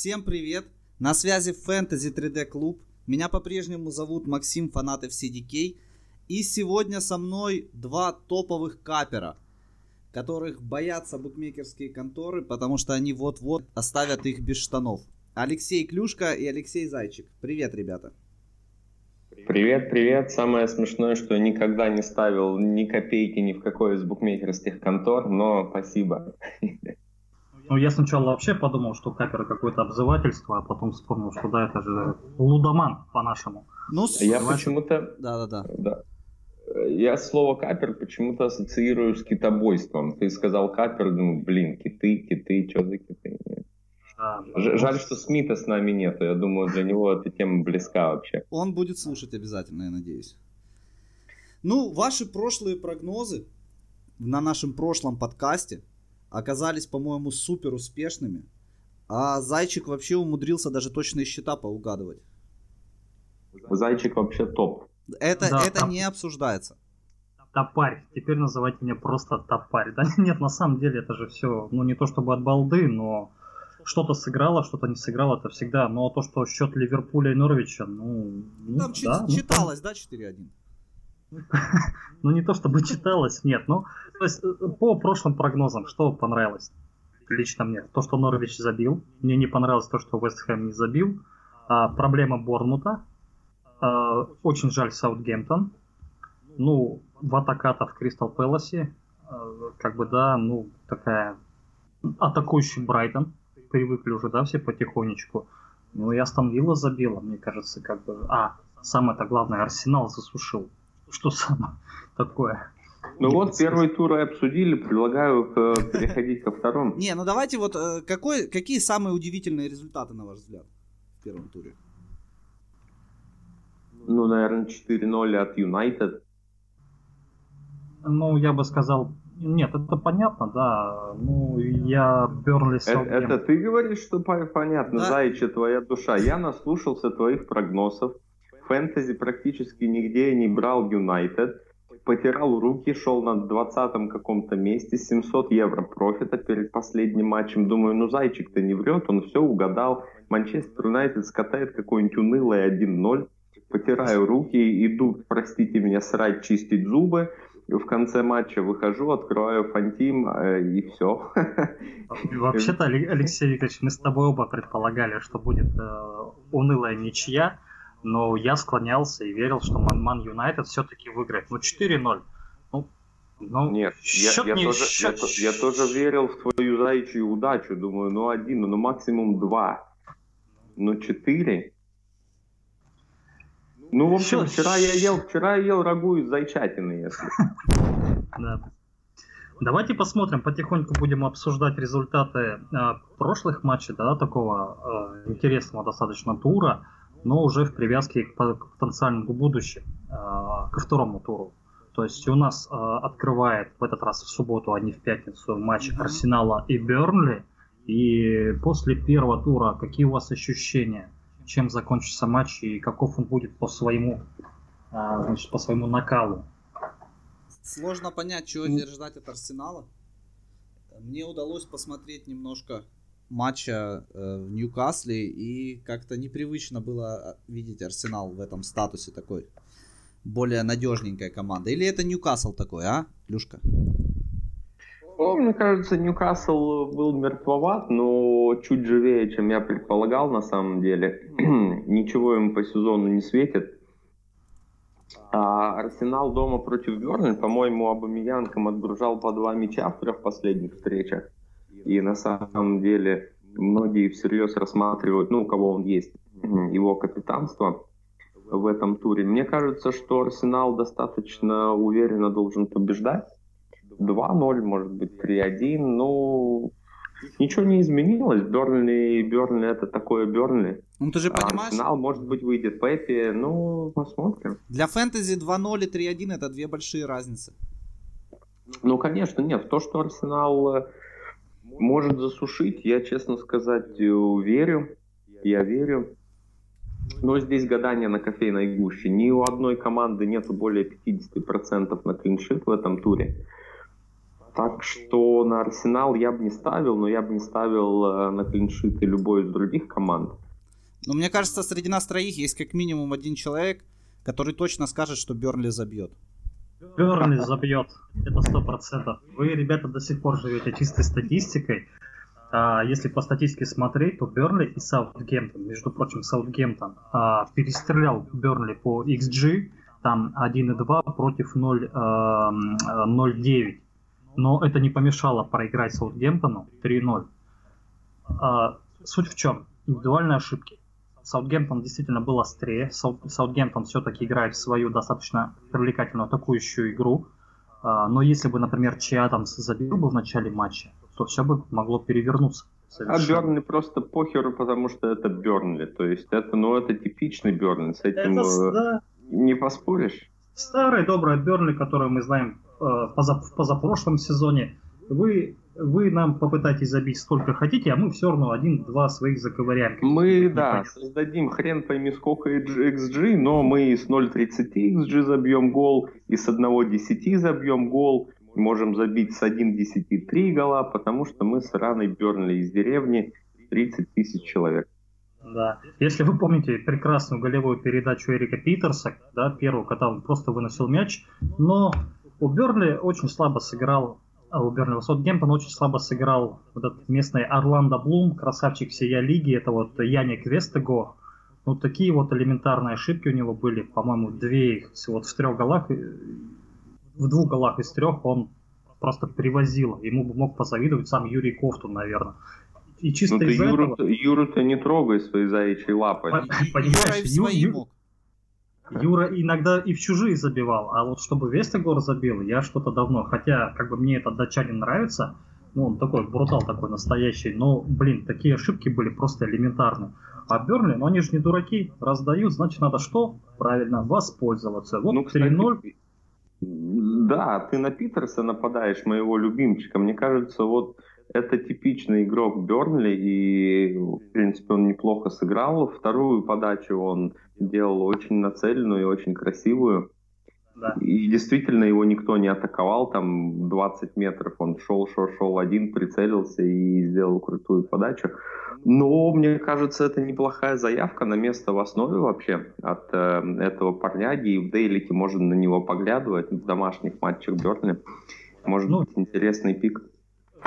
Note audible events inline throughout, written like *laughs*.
Всем привет! На связи Fantasy 3D Клуб. Меня по-прежнему зовут Максим, фанаты CDK. И сегодня со мной два топовых капера, которых боятся букмекерские конторы, потому что они вот-вот оставят их без штанов. Алексей Клюшка и Алексей Зайчик. Привет, ребята. Привет, привет. Самое смешное, что никогда не ставил ни копейки ни в какой из букмекерских контор, но спасибо. *laughs* Ну, я сначала вообще подумал, что капер какое-то обзывательство, а потом вспомнил, что да, это же лудоман по-нашему. Ну, я почему-то... Да-да-да. Да. Я слово капер почему-то ассоциирую с китобойством. Ты сказал капер, думаю, блин, киты, киты, что за киты? Да, Жаль, что Смита с нами нету. Я думаю, для него эта тема близка вообще. Он будет слушать обязательно, я надеюсь. Ну, ваши прошлые прогнозы на нашем прошлом подкасте оказались, по-моему, супер успешными. А Зайчик вообще умудрился даже точные счета поугадывать. Зайчик вообще топ. Это, да, это топ... не обсуждается. Топарь. Теперь называйте меня просто топарь. Да *laughs* нет, на самом деле это же все, ну не то чтобы от балды, но что-то сыграло, что-то не сыграло, это всегда. Но то, что счет Ливерпуля и Норвича, ну... ну Там да, ну, читалось, ну, да, 4-1? *laughs* Ну не то чтобы читалось, нет. Ну, то есть э, по прошлым прогнозам, что понравилось? Лично мне. То, что Норвич забил. Мне не понравилось то, что Вест Хэм не забил. А, проблема Борнмута. А, очень жаль Саутгемптон. Ну, Ватаката в Кристал Пэласе. А, как бы, да, ну, такая атакующий Брайтон. Привыкли уже, да, все потихонечку. Ну, и Астон Вилла забила, мне кажется, как бы... А, самое-то главное, Арсенал засушил. Что самое *laughs* такое? Ну вот первый тур обсудили, предлагаю э, переходить ко второму. Не, ну давайте вот э, какой, какие самые удивительные результаты, на ваш взгляд, в первом туре? Ну, наверное, 4-0 от Юнайтед. Ну, я бы сказал, нет, это понятно, да. Ну, я Бернли это, это ты говоришь, что понятно, да? Зайча, твоя душа. Я наслушался твоих прогнозов. Фэнтези практически нигде не брал Юнайтед потирал руки, шел на 20 каком-то месте, 700 евро профита перед последним матчем. Думаю, ну зайчик-то не врет, он все угадал. Манчестер Юнайтед скатает какой-нибудь унылый 1-0. Потираю руки, иду, простите меня, срать, чистить зубы. В конце матча выхожу, открываю фантим э, и все. Вообще-то, Алексей Викторович, мы с тобой оба предполагали, что будет э, унылая ничья но я склонялся и верил, что Ман Юнайтед все-таки выиграет. Ну, 4-0. Ну, ну, Нет, я, я, не, тоже, счет... я, я тоже верил в твою заячью удачу. Думаю, ну один, ну максимум два. Ну четыре. Ну, в общем, вчера я ел, вчера я ел рагу из зайчатины, если. *laughs* Да. Давайте посмотрим, потихоньку будем обсуждать результаты э, прошлых матчей, да, такого э, интересного достаточно тура но уже в привязке к потенциальному будущему, а, ко второму туру. То есть у нас а, открывает в этот раз в субботу, а не в пятницу матч Арсенала и Бернли. И после первого тура какие у вас ощущения? Чем закончится матч и каков он будет по своему, а, значит, по своему накалу? Сложно понять, чего теперь ждать от Арсенала. Мне удалось посмотреть немножко матча э, в Ньюкасле, и как-то непривычно было э, видеть Арсенал в этом статусе такой более надежненькая команда. Или это Ньюкасл такой, а, Люшка? Ну, мне кажется, Ньюкасл был мертвоват, но чуть живее, чем я предполагал на самом деле. *clears throat* Ничего ему по сезону не светит. А Арсенал дома против Бернли, по-моему, Абамиянком отгружал по два мяча в трех последних встречах. И на самом деле многие всерьез рассматривают, ну, у кого он есть, его капитанство в этом туре. Мне кажется, что Арсенал достаточно уверенно должен побеждать. 2-0, может быть, 3-1. Ну, ничего не изменилось. Бернли, Бернли это такое Бернли. Ну, ты же понимаешь... Арсенал, может быть, выйдет Пеппи. Ну, посмотрим. Для фэнтези 2-0 и 3-1 это две большие разницы. Ну, конечно, нет. То, что Арсенал э, может засушить, я, честно сказать, э, верю. Я верю. Но здесь гадание на кофейной гуще. Ни у одной команды нету более 50% на клиншит в этом туре. Так что на Арсенал я бы не ставил, но я бы не ставил э, на клиншиты любой из других команд. Но мне кажется, среди нас троих есть как минимум один человек, который точно скажет, что Бернли забьет. Бернли забьет. Это сто процентов. Вы, ребята, до сих пор живете чистой статистикой. А если по статистике смотреть, то Бернли и Саутгемптон, между прочим, Саутгемптон а, перестрелял Бернли по XG, там 1,2 против 0,9. А, Но это не помешало проиграть Саутгемптону 3-0. А, суть в чем? Индивидуальные ошибки. Саутгемптон действительно был острее. Саутгемптон все-таки играет в свою достаточно привлекательную атакующую игру. А, но если бы, например, Чи Адамс забил бы в начале матча, то все бы могло перевернуться. Совершенно. А Бернли просто похеру, потому что это Бернли. То есть это, ну, это типичный Бернли. С этим это, да. не поспоришь. Старый добрый Бернли, который мы знаем э, в позапрошлом сезоне. Вы вы нам попытаетесь забить сколько хотите, а мы все равно один-два своих заковыряем. Мы, да, создадим хрен пойми сколько XG, но мы с 0.30 XG забьем гол, и с 1.10 забьем гол, можем забить с 1.10 3 гола, потому что мы с раной Бернли из деревни 30 тысяч человек. Да. Если вы помните прекрасную голевую передачу Эрика Питерса, да, первую, когда он просто выносил мяч, но у Бернли очень слабо сыграл у Бернли Саутгемптон очень слабо сыграл вот этот местный Орландо Блум, красавчик всей лиги, это вот Яник Вестего. Ну, такие вот элементарные ошибки у него были, по-моему, две их вот в трех голах, в двух голах из трех он просто привозил. Ему бы мог позавидовать сам Юрий Кофтун, наверное. И чисто ну, ты Юру, этого... Юру-то не трогай своей заячьей лапой. Понимаешь, Юра, Ю, Юра иногда и в чужие забивал, а вот чтобы Вестегор забил, я что-то давно. Хотя, как бы мне этот датчанин нравится, ну, он такой брутал такой настоящий, но, блин, такие ошибки были просто элементарны. А Берли, ну они же не дураки, раздают, значит надо что? Правильно, воспользоваться. Вот ну, 3-0. Да, ты на Питерса нападаешь, моего любимчика. Мне кажется, вот это типичный игрок Бернли, и, в принципе, он неплохо сыграл. Вторую подачу он делал очень нацеленную и очень красивую. Да. И действительно его никто не атаковал, там 20 метров он шел, шел, шел один, прицелился и сделал крутую подачу. Но мне кажется, это неплохая заявка на место в основе вообще от э, этого парняги. И в Дейлике можно на него поглядывать в домашних матчах Бернли. Может ну, быть интересный пик.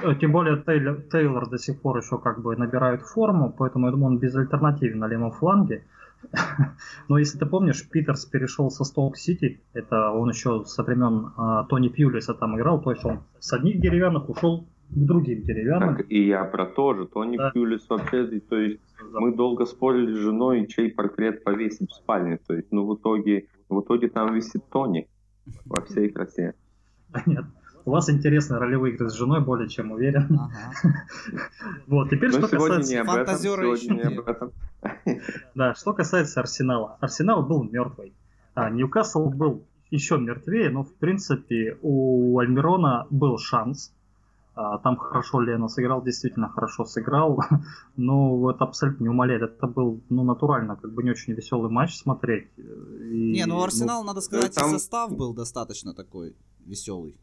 Э, тем более Тейлор, Тейлор до сих пор еще как бы набирает форму, поэтому я думаю, он безальтернативен на левом фланге. *laughs* Но если ты помнишь, Питерс перешел со Стоук Сити, это он еще со времен а, Тони Пьюлиса там играл, то есть он с одних деревянных ушел к другим деревянным. Так, и я про то же. Тони да. Пьюлис вообще, то есть да. мы долго спорили с женой, чей портрет повесить в спальне. То есть, ну, в итоге, в итоге там висит Тони во всей красе. *laughs* Понятно. У вас интересные ролевые игры с женой, более чем уверен. *laughs* Вот, теперь что касается... Фантазеры еще *laughs* Да, что касается Арсенала. Арсенал был мертвый. А Ньюкасл был еще мертвее, но в принципе у Альмирона был шанс. А, там хорошо Лена сыграл, действительно хорошо сыграл, *laughs* но это абсолютно не умаляет. Это был, ну, натурально, как бы не очень веселый матч смотреть. И, не, ну Арсенал, ну, надо сказать, там... состав был достаточно такой веселый.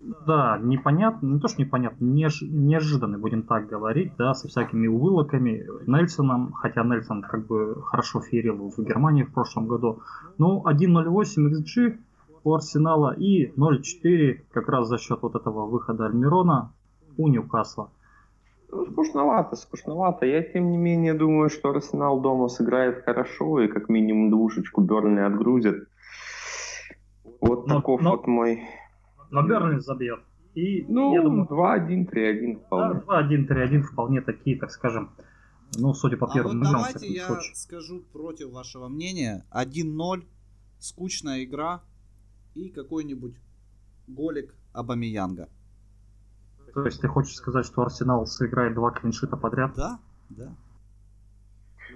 Да, непонятно, не то что непонятно, неж, неожиданный, будем так говорить, да, со всякими вылоками. Нельсоном, хотя Нельсон как бы хорошо ферил в Германии в прошлом году. Ну, 1.08 XG у Арсенала и 0.4 как раз за счет вот этого выхода Альмирона у Ньюкасла. Ну, скучновато, скучновато. Я, тем не менее, думаю, что Арсенал дома сыграет хорошо и как минимум двушечку Бернли отгрузит. Вот но, таков но... вот мой но Бернли забьет. И, ну, я думаю, 2-1, 3-1 вполне. Да, 2-1, 3-1 вполне такие, так скажем, ну, судя по первым а вот давайте я случае. скажу против вашего мнения. 1-0, скучная игра и какой-нибудь голик Абамиянга. То есть ты хочешь сказать, что Арсенал сыграет два клиншита подряд? Да, да.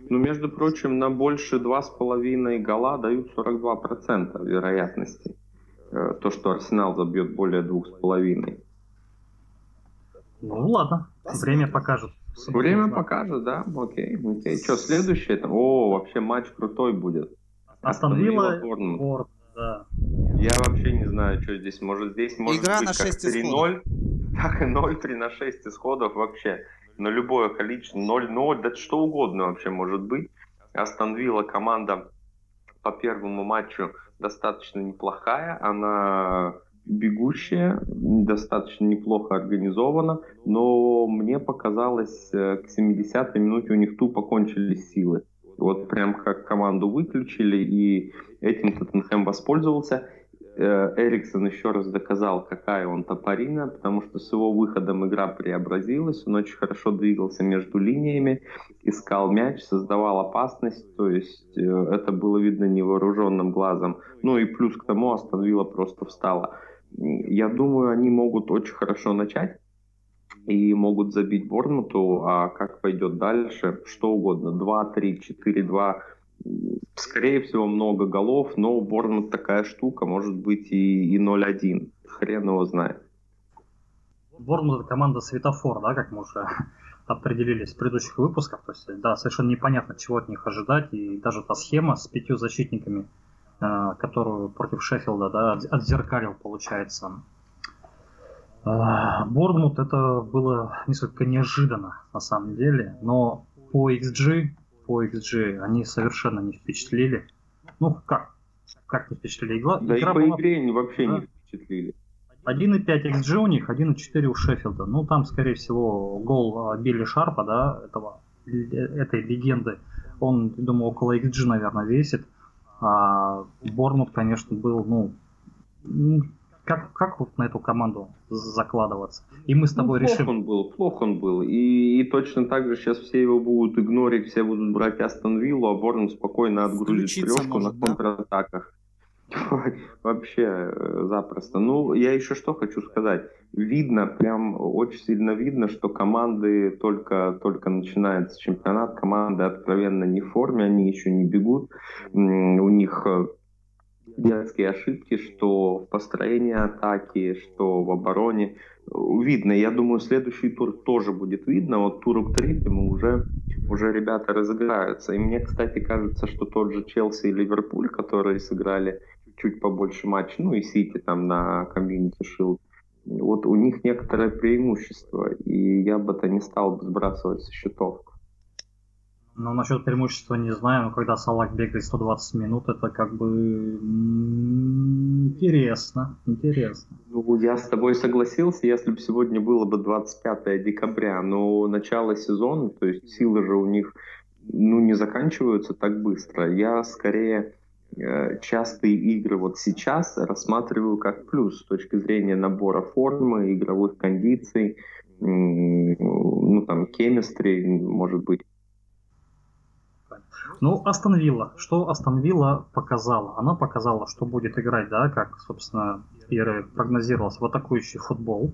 Ну, между прочим, на больше 2,5 гола дают 42% вероятности. Э, то, что Арсенал забьет более двух с половиной. Ну ладно, время покажет. Время покажет, да, окей, окей. Что, следующее? Там? О, вообще матч крутой будет. Астон Вилла, Борт, да. Я вообще не знаю, что здесь. Может, здесь может Игра быть на 6 как 3-0. так и 0-3 на 6 исходов вообще. На любое количество, 0-0, да что угодно вообще может быть. Астон Вилла команда по первому матчу достаточно неплохая. Она бегущая, достаточно неплохо организована, но мне показалось, э, к 70-й минуте у них тупо кончились силы. Вот прям как команду выключили, и этим Тоттенхэм воспользовался. Э, Эриксон еще раз доказал, какая он топорина, потому что с его выходом игра преобразилась, он очень хорошо двигался между линиями, искал мяч, создавал опасность, то есть э, это было видно невооруженным глазом. Ну и плюс к тому остановила просто встала. Я думаю, они могут очень хорошо начать и могут забить Борнмуту, а как пойдет дальше, что угодно, 2-3, 4-2, скорее всего, много голов, но Борнмут такая штука, может быть и, и 0-1, хрен его знает. Борнмут это команда светофор, да, как мы уже *laughs* определились в предыдущих выпусках, то есть, да, совершенно непонятно, чего от них ожидать, и даже та схема с пятью защитниками, э, которую против Шеффилда, да, отзеркалил, получается, Борнмут это было несколько неожиданно на самом деле, но по XG, по XG они совершенно не впечатлили. Ну как? Как не впечатлили? Игла, да игра и по была... игре они вообще да. не впечатлили. 1,5 XG у них, 1,4 у Шеффилда. Ну, там, скорее всего, гол а, Билли Шарпа, да, этого, э, этой легенды, он, думаю, около XG, наверное, весит. А Борнмут, конечно, был, ну, как, как вот на эту команду закладываться? И мы с тобой ну, решим... Плох он был, плох он был. И, и точно так же сейчас все его будут игнорить, все будут брать Астон Виллу, а Борн спокойно отгрузит трешку на контратаках. *laughs* Вообще э, запросто. Ну, я еще что хочу сказать. Видно, прям очень сильно видно, что команды только, только начинается чемпионат, команды откровенно не в форме, они еще не бегут. У них э, детские ошибки, что в построении атаки, что в обороне. Видно, я думаю, следующий тур тоже будет видно. Вот туру к третьему уже, уже ребята разыграются. И мне, кстати, кажется, что тот же Челси и Ливерпуль, которые сыграли чуть побольше матч, ну и Сити там на комьюнити шил, вот у них некоторое преимущество, и я бы это не стал бы сбрасывать со счетов. Ну, насчет преимущества не знаю, но когда Салак бегает 120 минут, это как бы интересно, интересно. Ну, я с тобой согласился, если бы сегодня было бы 25 декабря, но начало сезона, то есть силы же у них ну, не заканчиваются так быстро. Я скорее э, частые игры вот сейчас рассматриваю как плюс с точки зрения набора формы, игровых кондиций, ну там, кемистри, может быть, ну, остановила. Что остановила показала? Она показала, что будет играть, да, как, собственно, и прогнозировалось, в атакующий футбол.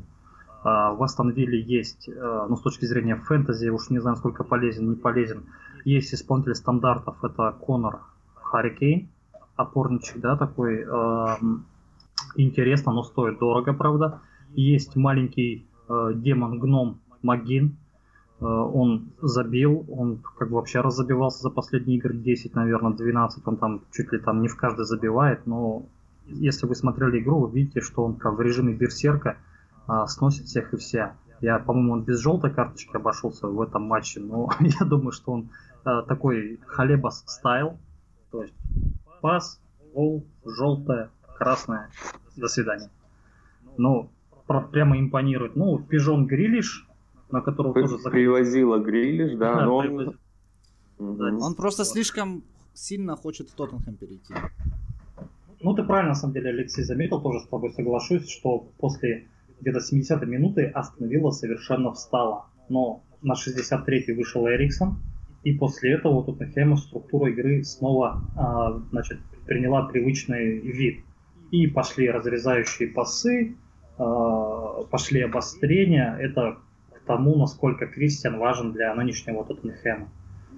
А, в Астон есть, э, ну, с точки зрения фэнтези, уж не знаю, сколько полезен, не полезен, есть исполнитель стандартов, это Конор Харрикейн, опорничек, да, такой, эм, интересно, но стоит дорого, правда. Есть маленький э, демон-гном Магин, он забил, он как бы вообще раззабивался за последние игры 10, наверное, 12, он там чуть ли там не в каждой забивает, но если вы смотрели игру, вы видите, что он как в режиме берсерка а, сносит всех и вся. Я, по-моему, он без желтой карточки обошелся в этом матче, но *laughs* я думаю, что он а, такой халебас стайл, то есть пас, гол, желтая, красная, до свидания. Ну, прямо импонирует. Ну, Пижон Грилиш, на которого При, тоже... Привозила Грилиш, да, но он... Он просто слишком сильно хочет в Тоттенхэм перейти. Ну, ты правильно, на самом деле, Алексей, заметил, тоже с тобой соглашусь, что после где-то 70-й минуты остановила совершенно встала. Но на 63-й вышел Эриксон, и после этого у Тоттенхэма структура игры снова а, значит, приняла привычный вид. И пошли разрезающие пасы, а, пошли обострения. Это тому, насколько Кристиан важен для нынешнего Тоттенхэма.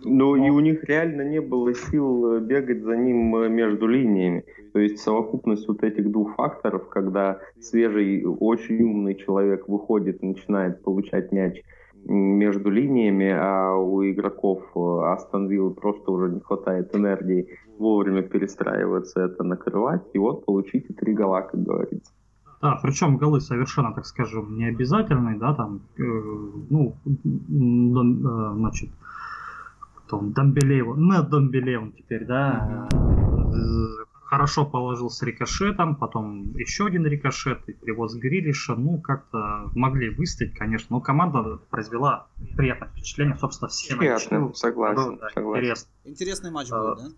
Ну Но... и у них реально не было сил э, бегать за ним э, между линиями. То есть совокупность вот этих двух факторов, когда свежий, очень умный человек выходит и начинает получать мяч между линиями, а у игроков э, Астон Виллы просто уже не хватает энергии вовремя перестраиваться, это накрывать, и вот получите три гола, как говорится. Да, причем голы совершенно, так скажем, не обязательные, да, там, э, ну, э, значит, кто он, Домбелеев, на Домбелеев теперь, да, хорошо положил с рикошетом, потом еще один рикошет и привоз Грилиша, ну, как-то могли выстоять, конечно, но команда произвела приятное впечатление, собственно, все Приятно, согласен, да, согласен. Интересно. Интересный матч а, будет, да?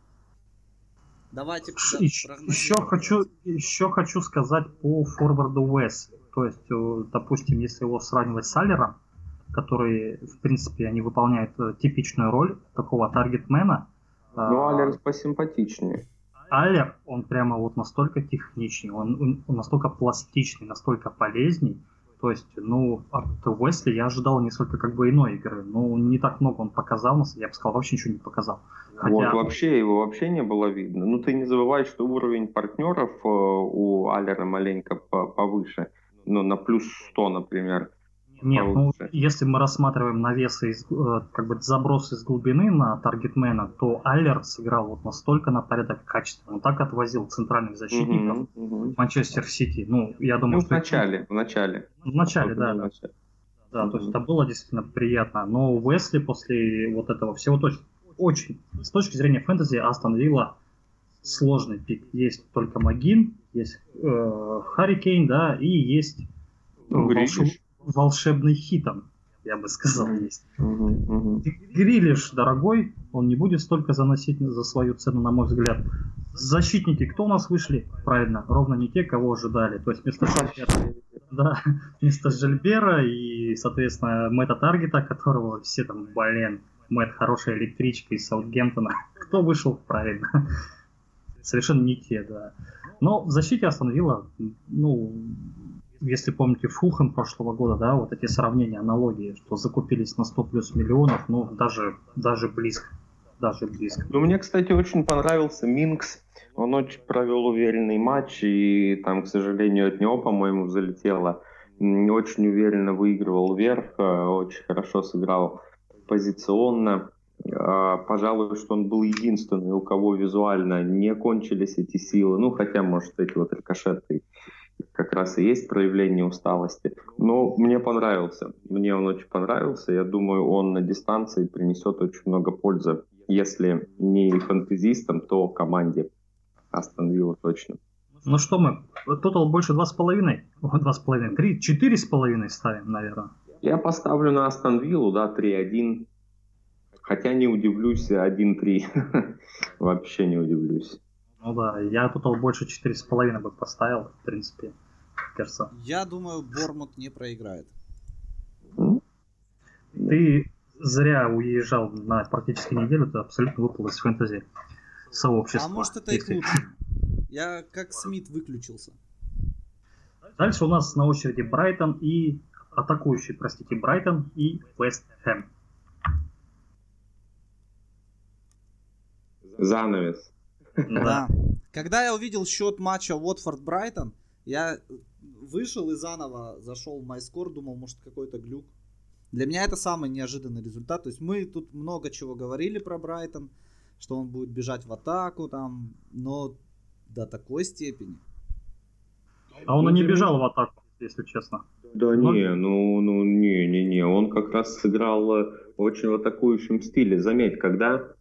Давайте еще, еще хочу еще хочу сказать по форварду Уэс. То есть, э, допустим, если его сравнивать с Аллером, который, в принципе, они выполняют э, типичную роль такого таргетмена. Ну, Аллер посимпатичнее. Аллер, он прямо вот настолько техничный, он, он настолько пластичный, настолько полезней. То есть, ну, от Уэсли я ожидал несколько как бы иной игры. Ну, не так много он показал, я бы сказал, вообще ничего не показал. Хотя... Вот вообще его вообще не было видно. Ну ты не забывай, что уровень партнеров э, у Алера маленько повыше. Ну, на плюс 100, например. Нет, ну если мы рассматриваем навесы, из, э, как бы забросы из глубины на таргетмена, то Аллер сыграл вот настолько на порядок качественно. Он так отвозил центральных защитников угу, угу. Манчестер Сити. Ну, я думаю, ну, что... в начале, в начале. В начале, да. В начале. Да, угу. то есть это было действительно приятно. Но Уэсли после вот этого всего точно очень, с точки зрения фэнтези, Астон Вилла сложный пик. Есть только Магин, есть э, Харрикейн, да, и есть ну, волшеб, волшебный хитом, я бы сказал, есть. Угу. Грилиш дорогой, он не будет столько заносить за свою цену, на мой взгляд. Защитники, кто у нас вышли? Правильно, ровно не те, кого ожидали. То есть вместо Жильбера, да, вместо Жильбера и, соответственно, Мэтта Таргета, которого все там, блин, Мэтт хорошая электричка из Саутгемптона. Кто вышел правильно? Совершенно не те, да. Но в защите остановила, ну, если помните, Фулхэм прошлого года, да, вот эти сравнения, аналогии, что закупились на 100 плюс миллионов, ну, даже, даже близко. Даже близко. Ну, мне, кстати, очень понравился Минкс. Он очень провел уверенный матч, и там, к сожалению, от него, по-моему, залетело. Очень уверенно выигрывал вверх, э, очень хорошо сыграл позиционно. А, пожалуй, что он был единственный, у кого визуально не кончились эти силы. Ну, хотя, может, эти вот рикошеты как раз и есть проявление усталости. Но мне понравился. Мне он очень понравился. Я думаю, он на дистанции принесет очень много пользы. Если не фантазистам, то команде Астон Вилла точно. Ну что мы, тотал больше 2,5? 2,5, 3, 4,5 ставим, наверное. Я поставлю на Астон Виллу, да, 3-1. Хотя не удивлюсь 1-3. *laughs* Вообще не удивлюсь. Ну да, я тотал больше 4,5 бы поставил, в принципе, кажется. Я думаю, Бормут не проиграет. Ты зря уезжал на практически неделю, ты абсолютно выпал из фэнтези сообщества. А может это и к лучшему. Я как Смит выключился. Дальше у нас на очереди Брайтон и атакующий, простите, Брайтон и Вест Хэм. Занавес. Да. *laughs* Когда я увидел счет матча Уотфорд-Брайтон, я вышел и заново зашел в MyScore, думал, может какой-то глюк. Для меня это самый неожиданный результат. То есть мы тут много чего говорили про Брайтон, что он будет бежать в атаку там, но до такой степени. А он и не бежал в атаку, если честно. Да Но... не, ну, ну не, не, не, он как раз сыграл э, очень в атакующем стиле. Заметь, когда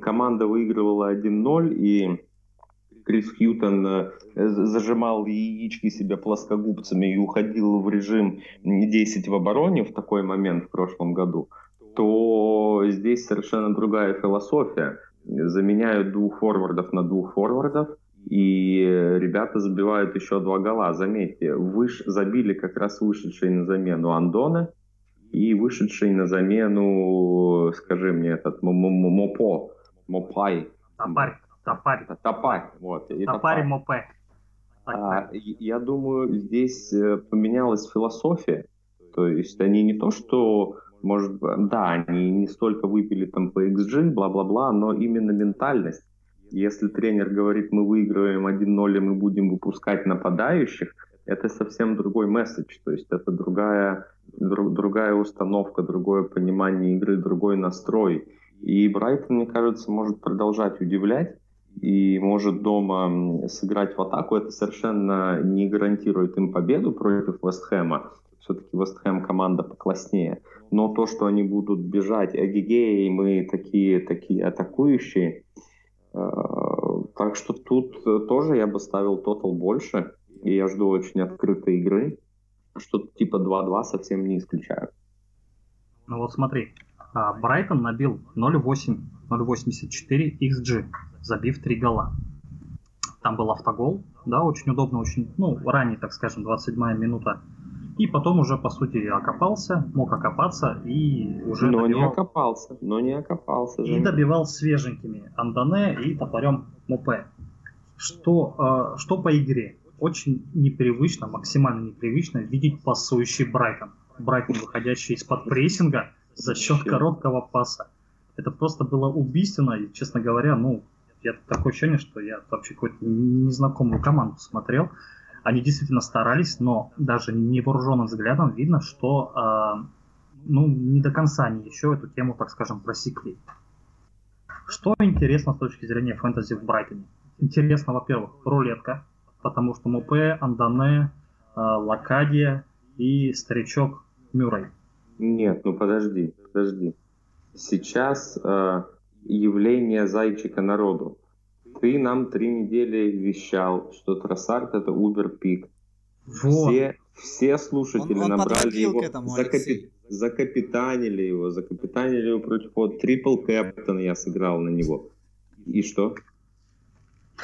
команда выигрывала 1-0 и Крис Хьютон э, зажимал яички себе плоскогубцами и уходил в режим 10 в обороне в такой момент в прошлом году, то здесь совершенно другая философия. Заменяют двух форвардов на двух форвардов, и ребята забивают еще два гола. Заметьте, выш, забили как раз вышедшие на замену Андоне и вышедший на замену, скажи мне, этот Мопо, Мопай. Топарь. Топарь. Топарь, вот. И Топарь Мопе. А, я думаю, здесь э, поменялась философия. То есть они не то, что, может, да, они не столько выпили там по XG, бла-бла-бла, но именно ментальность. Если тренер говорит, мы выигрываем 1-0 и мы будем выпускать нападающих, это совсем другой месседж, то есть это другая, друг, другая установка, другое понимание игры, другой настрой. И Брайтон, мне кажется, может продолжать удивлять. и может дома сыграть в атаку, это совершенно не гарантирует им победу против Вестхэма. Все-таки Вестхэм команда покласснее. Но то, что они будут бежать, эгегей, мы такие, такие атакующие. Э, так что тут тоже я бы ставил тотал больше. И я жду очень открытой игры. Что-то типа 2-2 совсем не исключаю. Ну вот смотри, а, Брайтон набил 0,8, 0,84 XG, забив 3 гола. Там был автогол, да, очень удобно, очень, ну, ранее, так скажем, 27 минута. И потом уже, по сути, окопался, мог окопаться и уже Но добивал... не окопался, но не окопался. И добивал свеженькими Андане и топорем Мопе. Что, э, что по игре? Очень непривычно, максимально непривычно видеть пасующий Брайтон. Брайтон, выходящий из-под прессинга, за счет короткого паса. Это просто было убийственно, и, честно говоря, ну, я такое ощущение, что я вообще какую-то незнакомую команду смотрел. Они действительно старались, но даже невооруженным взглядом видно, что э, ну, не до конца они еще эту тему, так скажем, просекли. Что интересно с точки зрения фэнтези в Брайтоне? Интересно, во-первых, рулетка, потому что Мупе, Андане, э, Лакадия и старичок Мюррей – нет, ну подожди, подожди. Сейчас э, явление зайчика народу. Ты нам три недели вещал, что Троссард это Убер Пик. Вот. Все, все слушатели он, он набрали его, этому, закапи, закапитанили его, закапитанили его против вот трипл кэптон я сыграл на него. И что?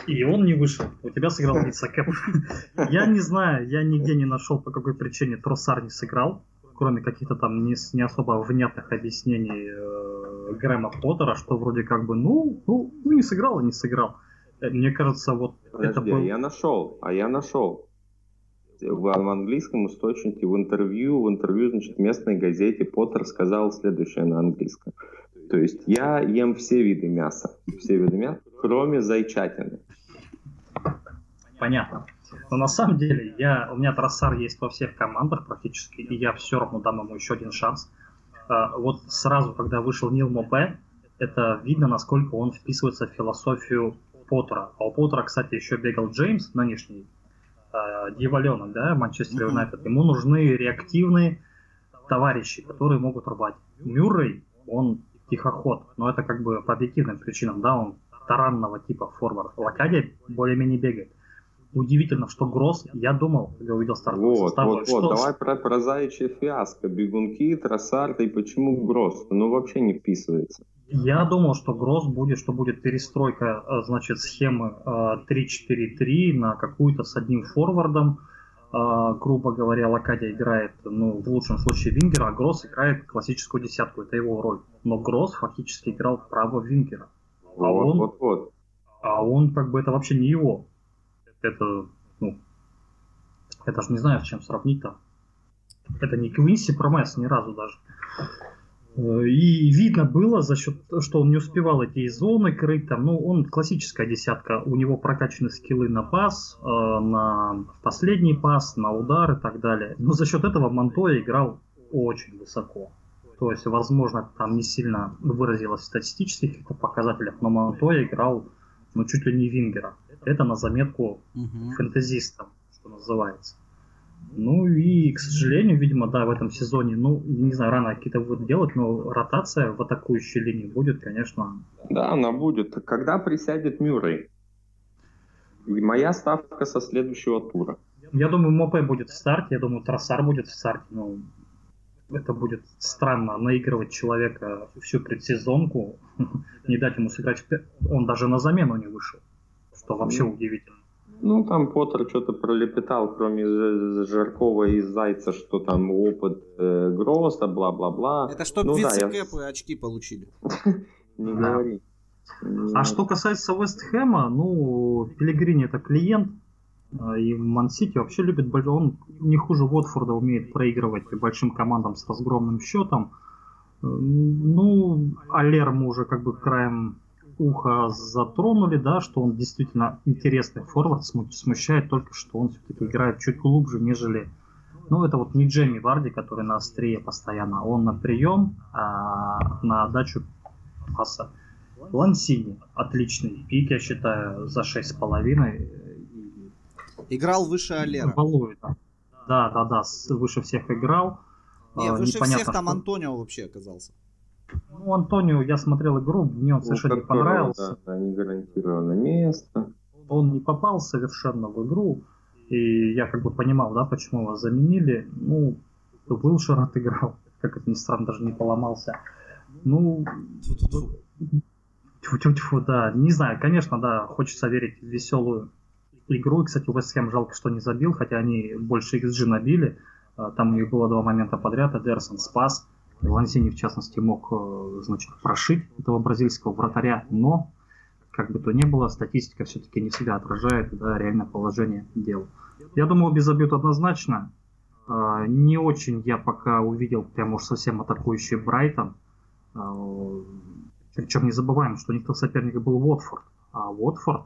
И он не вышел. У тебя сыграл Вица *laughs* Я не знаю, я нигде не нашел, по какой причине Троссар не сыграл кроме каких-то там не, не особо внятных объяснений э, Грэма Поттера, что вроде как бы, ну, ну, ну не сыграл и не сыграл. Э, мне кажется, вот Подожди, это был... а я нашел, а я нашел. В, в английском источнике, в интервью, в интервью, значит, в местной газете Поттер сказал следующее на английском. То есть я ем все виды мяса, все виды мяса, кроме зайчатины. Понятно. Но на самом деле я, у меня трассар есть во всех командах практически, и я все равно дам ему еще один шанс. А, вот сразу, когда вышел Нил Мопе, это видно, насколько он вписывается в философию Поттера. А у Поттера, кстати, еще бегал Джеймс, нынешний э, дьяволенок, да, Манчестер Юнайтед. Ему нужны реактивные товарищи, которые могут рвать. Мюррей, он тихоход, но это как бы по объективным причинам, да, он таранного типа форвард. Лакадия более-менее бегает. Удивительно, что Гросс, я думал, когда увидел стартовый вот, состав, вот, что... вот, давай про, про заячье фиаско, бегунки, трассарты и почему Гросс, ну вообще не вписывается. Я думал, что Гросс будет, что будет перестройка, э, значит, схемы 3-4-3 э, на какую-то с одним форвардом, грубо говоря, Лакадия играет, ну, в лучшем случае Вингера, а Гросс играет классическую десятку, это его роль. Но Гросс фактически играл право Вингера. А вот, он, вот, вот. А он, как бы, это вообще не его это, ну, я даже не знаю, с чем сравнить-то. Это не Квинси Промес ни разу даже. Э, и видно было за счет, что он не успевал эти зоны крыть, там, ну, он классическая десятка, у него прокачаны скиллы на пас, э, на последний пас, на удар и так далее. Но за счет этого Монтоя играл очень высоко. То есть, возможно, там не сильно выразилось в статистических показателях, но Монтоя играл, ну, чуть ли не Вингера. Это на заметку угу. фэнтезистам, что называется. Ну и, к сожалению, видимо, да, в этом сезоне, ну, не знаю, рано какие-то будут делать, но ротация в атакующей линии будет, конечно. Да, она будет. Когда присядет Мюррей? И моя ставка со следующего тура. Я думаю, Мопе будет в старте, я думаю, Трассар будет в старте, но это будет странно наигрывать человека всю предсезонку, *laughs* не дать ему сыграть. Он даже на замену не вышел что вообще ну, удивительно. Ну, там Поттер что-то пролепетал, кроме Жаркова и Зайца, что там опыт э, Гросса, бла-бла-бла. Это чтобы ну, вице-кэпы да, очки получили. *laughs* Не говори. А что касается Вест Хэма, ну, Пелегрини это клиент, а, и Мансити вообще любит, он не хуже Уотфорда умеет проигрывать большим командам с разгромным счетом. Э, ну, Алер мы уже как бы краем ухо затронули, да, что он действительно интересный форвард, смущает только, что он все-таки играет чуть глубже, нежели... Ну, это вот не Джейми Варди, который на острие постоянно, он на прием, а на отдачу паса. Лансини, отличный пик, я считаю, за 6,5. Играл выше Алера. Балует, да, да, да, выше всех играл. Не, выше Непонятно, всех там что... Антонио вообще оказался. Ну, Антонио, я смотрел игру, мне он ну, совершенно не понравился. Да, не гарантированное место. Он не попал совершенно в игру, и я как бы понимал, да, почему его заменили. Ну, Уилшер отыграл, *laughs* как это ни странно, даже не поломался. Ну, тьфу-тьфу-тьфу, да, не знаю, конечно, да, хочется верить в веселую игру. И, кстати, Вест Хэм жалко, что не забил, хотя они больше XG набили. А, там у них было два момента подряд, Эдерсон спас. Лансини, в частности, мог э, значит, прошить этого бразильского вратаря, но, как бы то ни было, статистика все-таки не всегда отражает да, реальное положение дел. Я думаю, без забьют однозначно. А, не очень я пока увидел прям уж совсем атакующий Брайтон. А, Причем не забываем, что у них-то соперник был Уотфорд. А Уотфорд,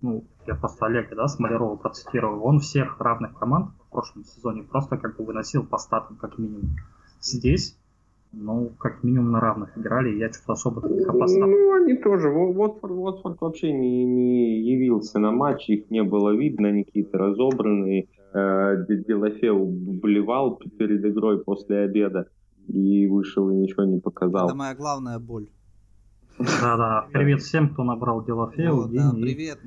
ну, я просто Олега, да, Смолярова процитировал, он всех равных команд в прошлом сезоне просто как бы выносил по статам как минимум. Здесь ну, как минимум на равных играли, я что-то особо таких опасных. Ну, они тоже. Уотфорд, Уотфорд вообще не, не явился на матч, их не было видно, они какие-то разобранные. Э, Делафеу блевал перед игрой после обеда и вышел и ничего не показал. Это моя главная боль. Да-да, привет всем, кто набрал Делафеу. Да, привет.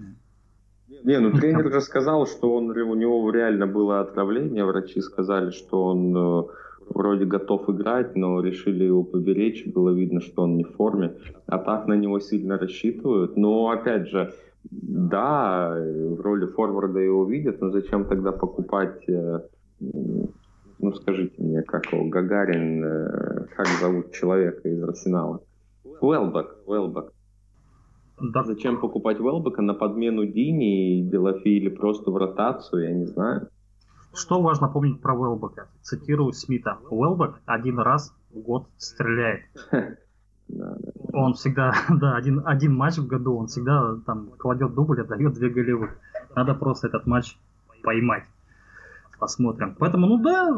Не, ну тренер же сказал, что он, у него реально было отравление, врачи сказали, что он э, вроде готов играть, но решили его поберечь, было видно, что он не в форме. А так на него сильно рассчитывают. Но опять же, да, в роли форварда его видят, но зачем тогда покупать, э, ну скажите мне, как его, Гагарин, э, как зовут человека из Арсенала? Уэлбак, Уэлбак. Да. Зачем покупать Уэлбака на подмену Дини и Делафи или просто в ротацию, я не знаю. Что важно помнить про Уэлбека? Цитирую Смита. Уэлбек один раз в год стреляет. *laughs* Он всегда, *laughs* да, один, один матч в году, он всегда там кладет дубль, отдает две голевых. Надо просто этот матч поймать. Посмотрим. Поэтому, ну да,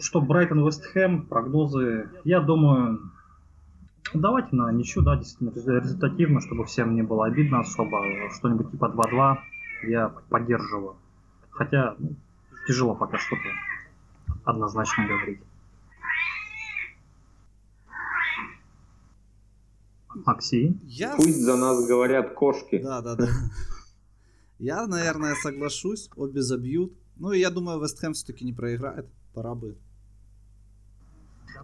что Брайтон, Вестхэм, прогнозы, я думаю, давайте на ничью, да, действительно результативно, чтобы всем не было обидно особо. Что-нибудь типа 2-2 я поддерживаю. Хотя, ну, тяжело пока что-то однозначно говорить. Максим? Я... Пусть за нас говорят кошки. Да, да, да. Я, наверное, соглашусь. Обе забьют. Ну, и я думаю, Вестхэм все-таки не проиграет. Пора бы.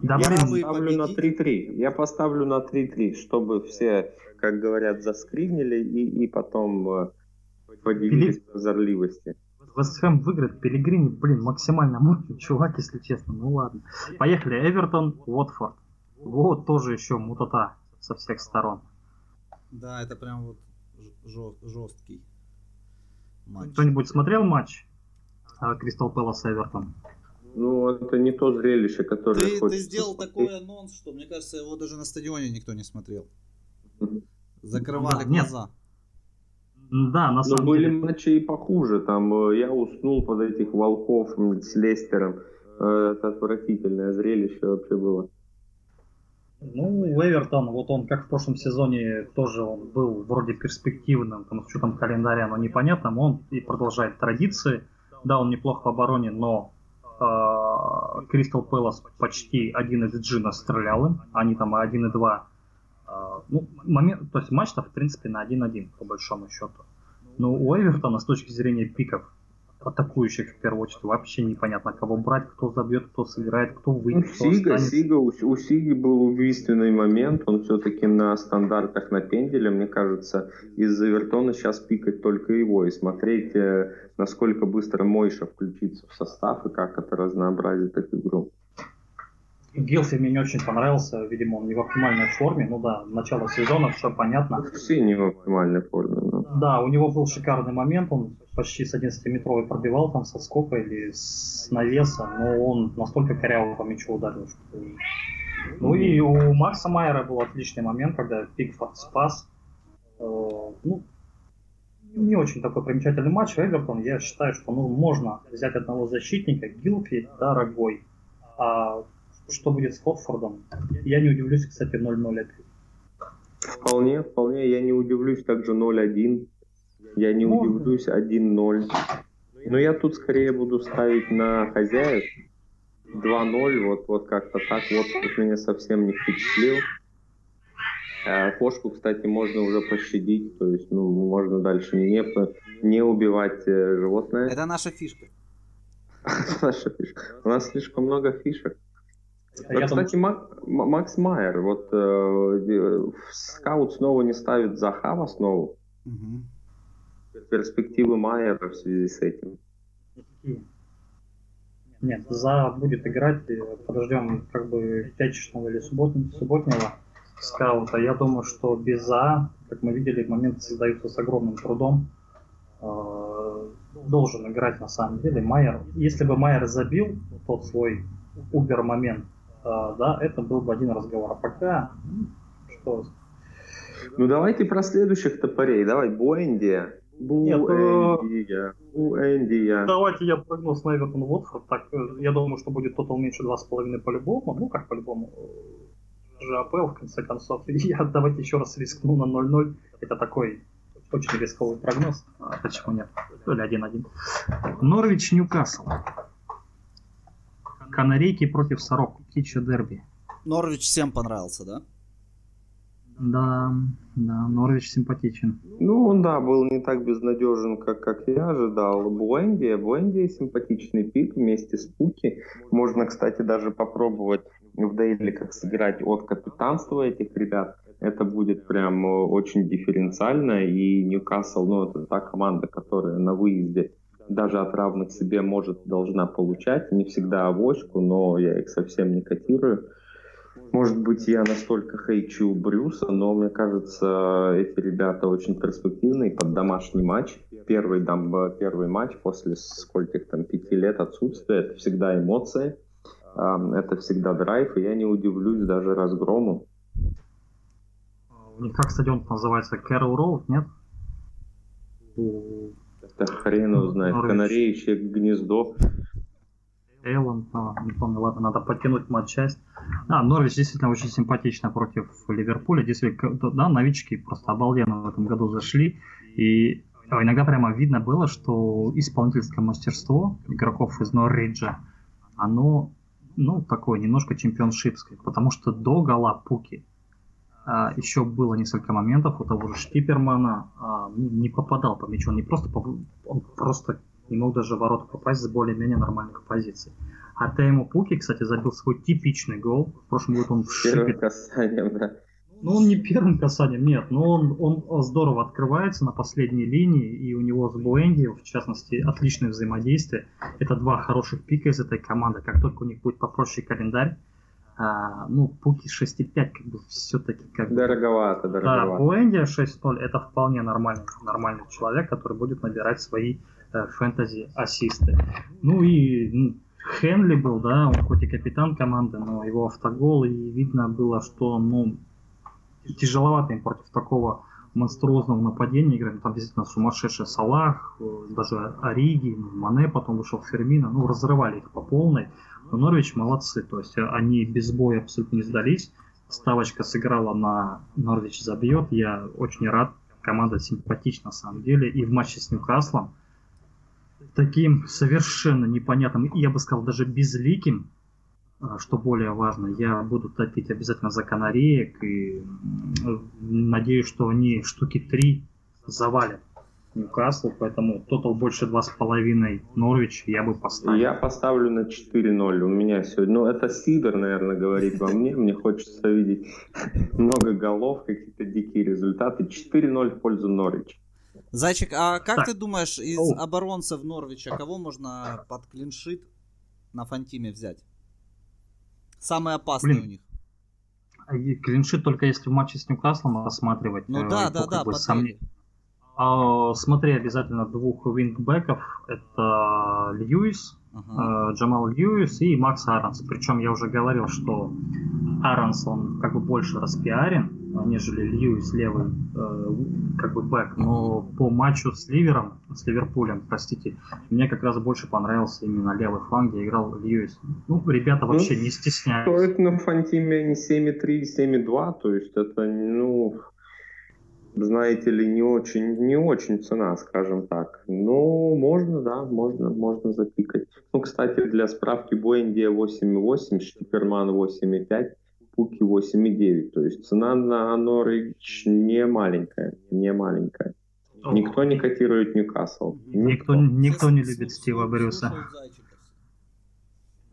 Да, я поставлю на 3-3. Я поставлю на 3-3, чтобы все, как говорят, заскригнили и, и потом э, поделились Или... прозорливости. Вестхэм выиграет, Пелигрини, блин, максимально мутный чувак, если честно. Ну ладно. Поехали. Эвертон, Уотфорд. Вот тоже еще мутата со всех сторон. Да, это прям вот жесткий матч. Кто-нибудь смотрел матч а, Кристал Пэлас Эвертон? Ну, это не то зрелище, которое ты, ты сделал смотреть. такой анонс, что, мне кажется, его даже на стадионе никто не смотрел. Закрывали да, глаза. Нет. Да, на самом Но были деле. матчи и похуже. Там э, я уснул под этих волков с Лестером. Э, это отвратительное зрелище вообще было. Ну, Эвертон, вот он как в прошлом сезоне тоже он был вроде перспективным, там, с учетом календаря, но непонятным, он и продолжает традиции. Да, он неплох в обороне, но Кристал э, Пэлас почти 1 из G настрелял им, они там 1 и 2 а, ну, момент, то есть матч-то, в принципе, на 1-1, по большому счету. Но у Эвертона с точки зрения пиков, атакующих в первую очередь, вообще непонятно, кого брать, кто забьет, кто сыграет, кто выйдет. Ну, Сига, Сига, у, у Сиги был убийственный момент, он все-таки на стандартах на пенделе, мне кажется, из Эвертона сейчас пикать только его и смотреть, э, насколько быстро Мойша включится в состав и как это разнообразит эту игру. Гилфи мне не очень понравился, видимо, он не в оптимальной форме. Ну да, начало сезона, все понятно. Все не в оптимальной форме. Но... Да, у него был шикарный момент, он почти с 11-метровой пробивал там со скока или с навеса, но он настолько коряво по мячу ударил, что... Ну и у Макса Майера был отличный момент, когда Пикфорд спас. Э, ну, не очень такой примечательный матч. Эвертон, я считаю, что ну, можно взять одного защитника, Гилфи, дорогой. А что будет с Хотфордом. Я не удивлюсь, кстати, 0-0 опять. Вполне, вполне. Я не удивлюсь также 0-1. Я не Можно. удивлюсь 1-0. Но я тут скорее буду ставить на хозяев. 2-0, вот, вот как-то так. Вот тут меня совсем не впечатлил. А кошку, кстати, можно уже пощадить, то есть, ну, можно дальше не, не убивать э, животное. Это наша фишка. *laughs* наша фишка. У нас слишком много фишек. Вот, кстати, думаю... Макс Майер, вот э, скаут снова не ставит Захава снова. Угу. Перспективы Майера в связи с этим. Нет, за будет играть, подождем как бы пятничного или субботнего, субботнего скаута. Я думаю, что без За, как мы видели, моменты создаются с огромным трудом. Э, должен играть на самом деле Майер. Если бы Майер забил тот свой убер момент, э, да, это был бы один разговор. А пока, что... Ну давайте про следующих топорей. Давай, Буэнди. Буэндия. Буэндия. Давайте я прогноз на Эвертон Уотфорд. Так, э, я думаю, что будет тотал меньше 2,5 по-любому. Ну, как по-любому же АПЛ, в конце концов. *laughs* Я давайте еще раз рискну на 0-0. Это такой очень рисковый прогноз. А почему нет? Или 1-1. Норвич Ньюкасл. Канарейки против Сорок. Птичье дерби. Норвич всем понравился, да? Да, да, Норвич симпатичен. Ну, он, да, был не так безнадежен, как, как я ожидал. Буэнди, Буэнди симпатичный пик вместе с Пуки. Можно, кстати, даже попробовать в Дейли как сыграть от капитанства этих ребят. Это будет прям э, очень дифференциально, и Ньюкасл, ну, это та команда, которая на выезде даже от равных себе может, должна получать. Не всегда авоську, но я их совсем не котирую. Может быть, я настолько хейчу Брюса, но мне кажется, эти ребята очень перспективные под домашний матч. Первый, дам, первый матч после скольких там пяти лет отсутствия, это всегда эмоции это всегда драйв, и я не удивлюсь даже разгрому. У них как стадион называется? Кэрол Роуд, нет? Да хрен его знает. Канареечье гнездо. Эйлон, а, не помню, ладно, надо подтянуть матчасть. А, Норвич действительно очень симпатично против Ливерпуля. Действительно, да, новички просто обалденно в этом году зашли. И иногда прямо видно было, что исполнительское мастерство игроков из Норриджа, оно ну, такой немножко чемпионшипской, потому что до гола Пуки а, еще было несколько моментов у того же Штипермана, а, ну, не попадал по мячу, он не просто, он просто не мог даже в ворота попасть с более-менее нормальных позиций. А Тейму Пуки, кстати, забил свой типичный гол. В прошлом году он в шипе... касанием, да. Ну, он не первым касанием, нет, но он, он здорово открывается на последней линии, и у него с Буэнди, в частности, отличное взаимодействие. Это два хороших пика из этой команды. Как только у них будет попроще календарь, а, ну, Пуки 6,5 как бы все-таки как Дороговато, дороговато. Да, Буэнди 6-0 это вполне нормальный, нормальный человек, который будет набирать свои э, фэнтези-ассисты. Ну и ну, Хенли был, да, он хоть и капитан команды, но его автогол, и видно было, что, ну, тяжеловато им против такого монструозного нападения играть. Там действительно сумасшедший Салах, э, даже Ориги, Мане потом вышел Фермина. Ну, разрывали их по полной. Но Норвич молодцы. То есть э, они без боя абсолютно не сдались. Ставочка сыграла на Норвич забьет. Я очень рад. Команда симпатична на самом деле. И в матче с Ньюкаслом таким совершенно непонятным, я бы сказал, даже безликим а, что более важно, я буду топить обязательно за канареек и надеюсь, что они штуки три завалят Ньюкасл, поэтому тотал больше два с половиной Норвич я бы поставил. Я поставлю на 4-0. У меня сегодня, ну это Сидор, наверное, говорит во мне. Мне хочется видеть *laughs* много голов, какие-то дикие результаты. 4-0 в пользу Норвич. Зайчик, а как так. ты думаешь, из О. оборонцев Норвича кого можно под клиншит на Фантиме взять? Самый опасный Блин. у них. И клиншит только если в матче с Ньюкаслом рассматривать. Ну э, да, да, да, сомнений. А, смотри обязательно двух вингбеков. Это Льюис, uh-huh. Джамал Льюис и Макс Аронс. Причем я уже говорил, что Ааронс, он как бы больше распиарен, нежели Льюис левый э, как бы бэк. Но по матчу с Ливером, с Ливерпулем, простите, мне как раз больше понравился именно левый фланг, где играл Льюис. Ну, ребята ну, вообще не стесняются. Стоит на FanTeam е не 7-3, 7-2, то есть это, ну, знаете ли, не очень, не очень цена, скажем так. Но можно, да, можно, можно запикать. Ну, кстати, для справки Боиндия 8.8, Штиперман 8.5, Пуки 8.9. То есть цена на Норвич не маленькая, не маленькая. Никто не котирует Ньюкасл. Никто, никто не любит Стива Брюса.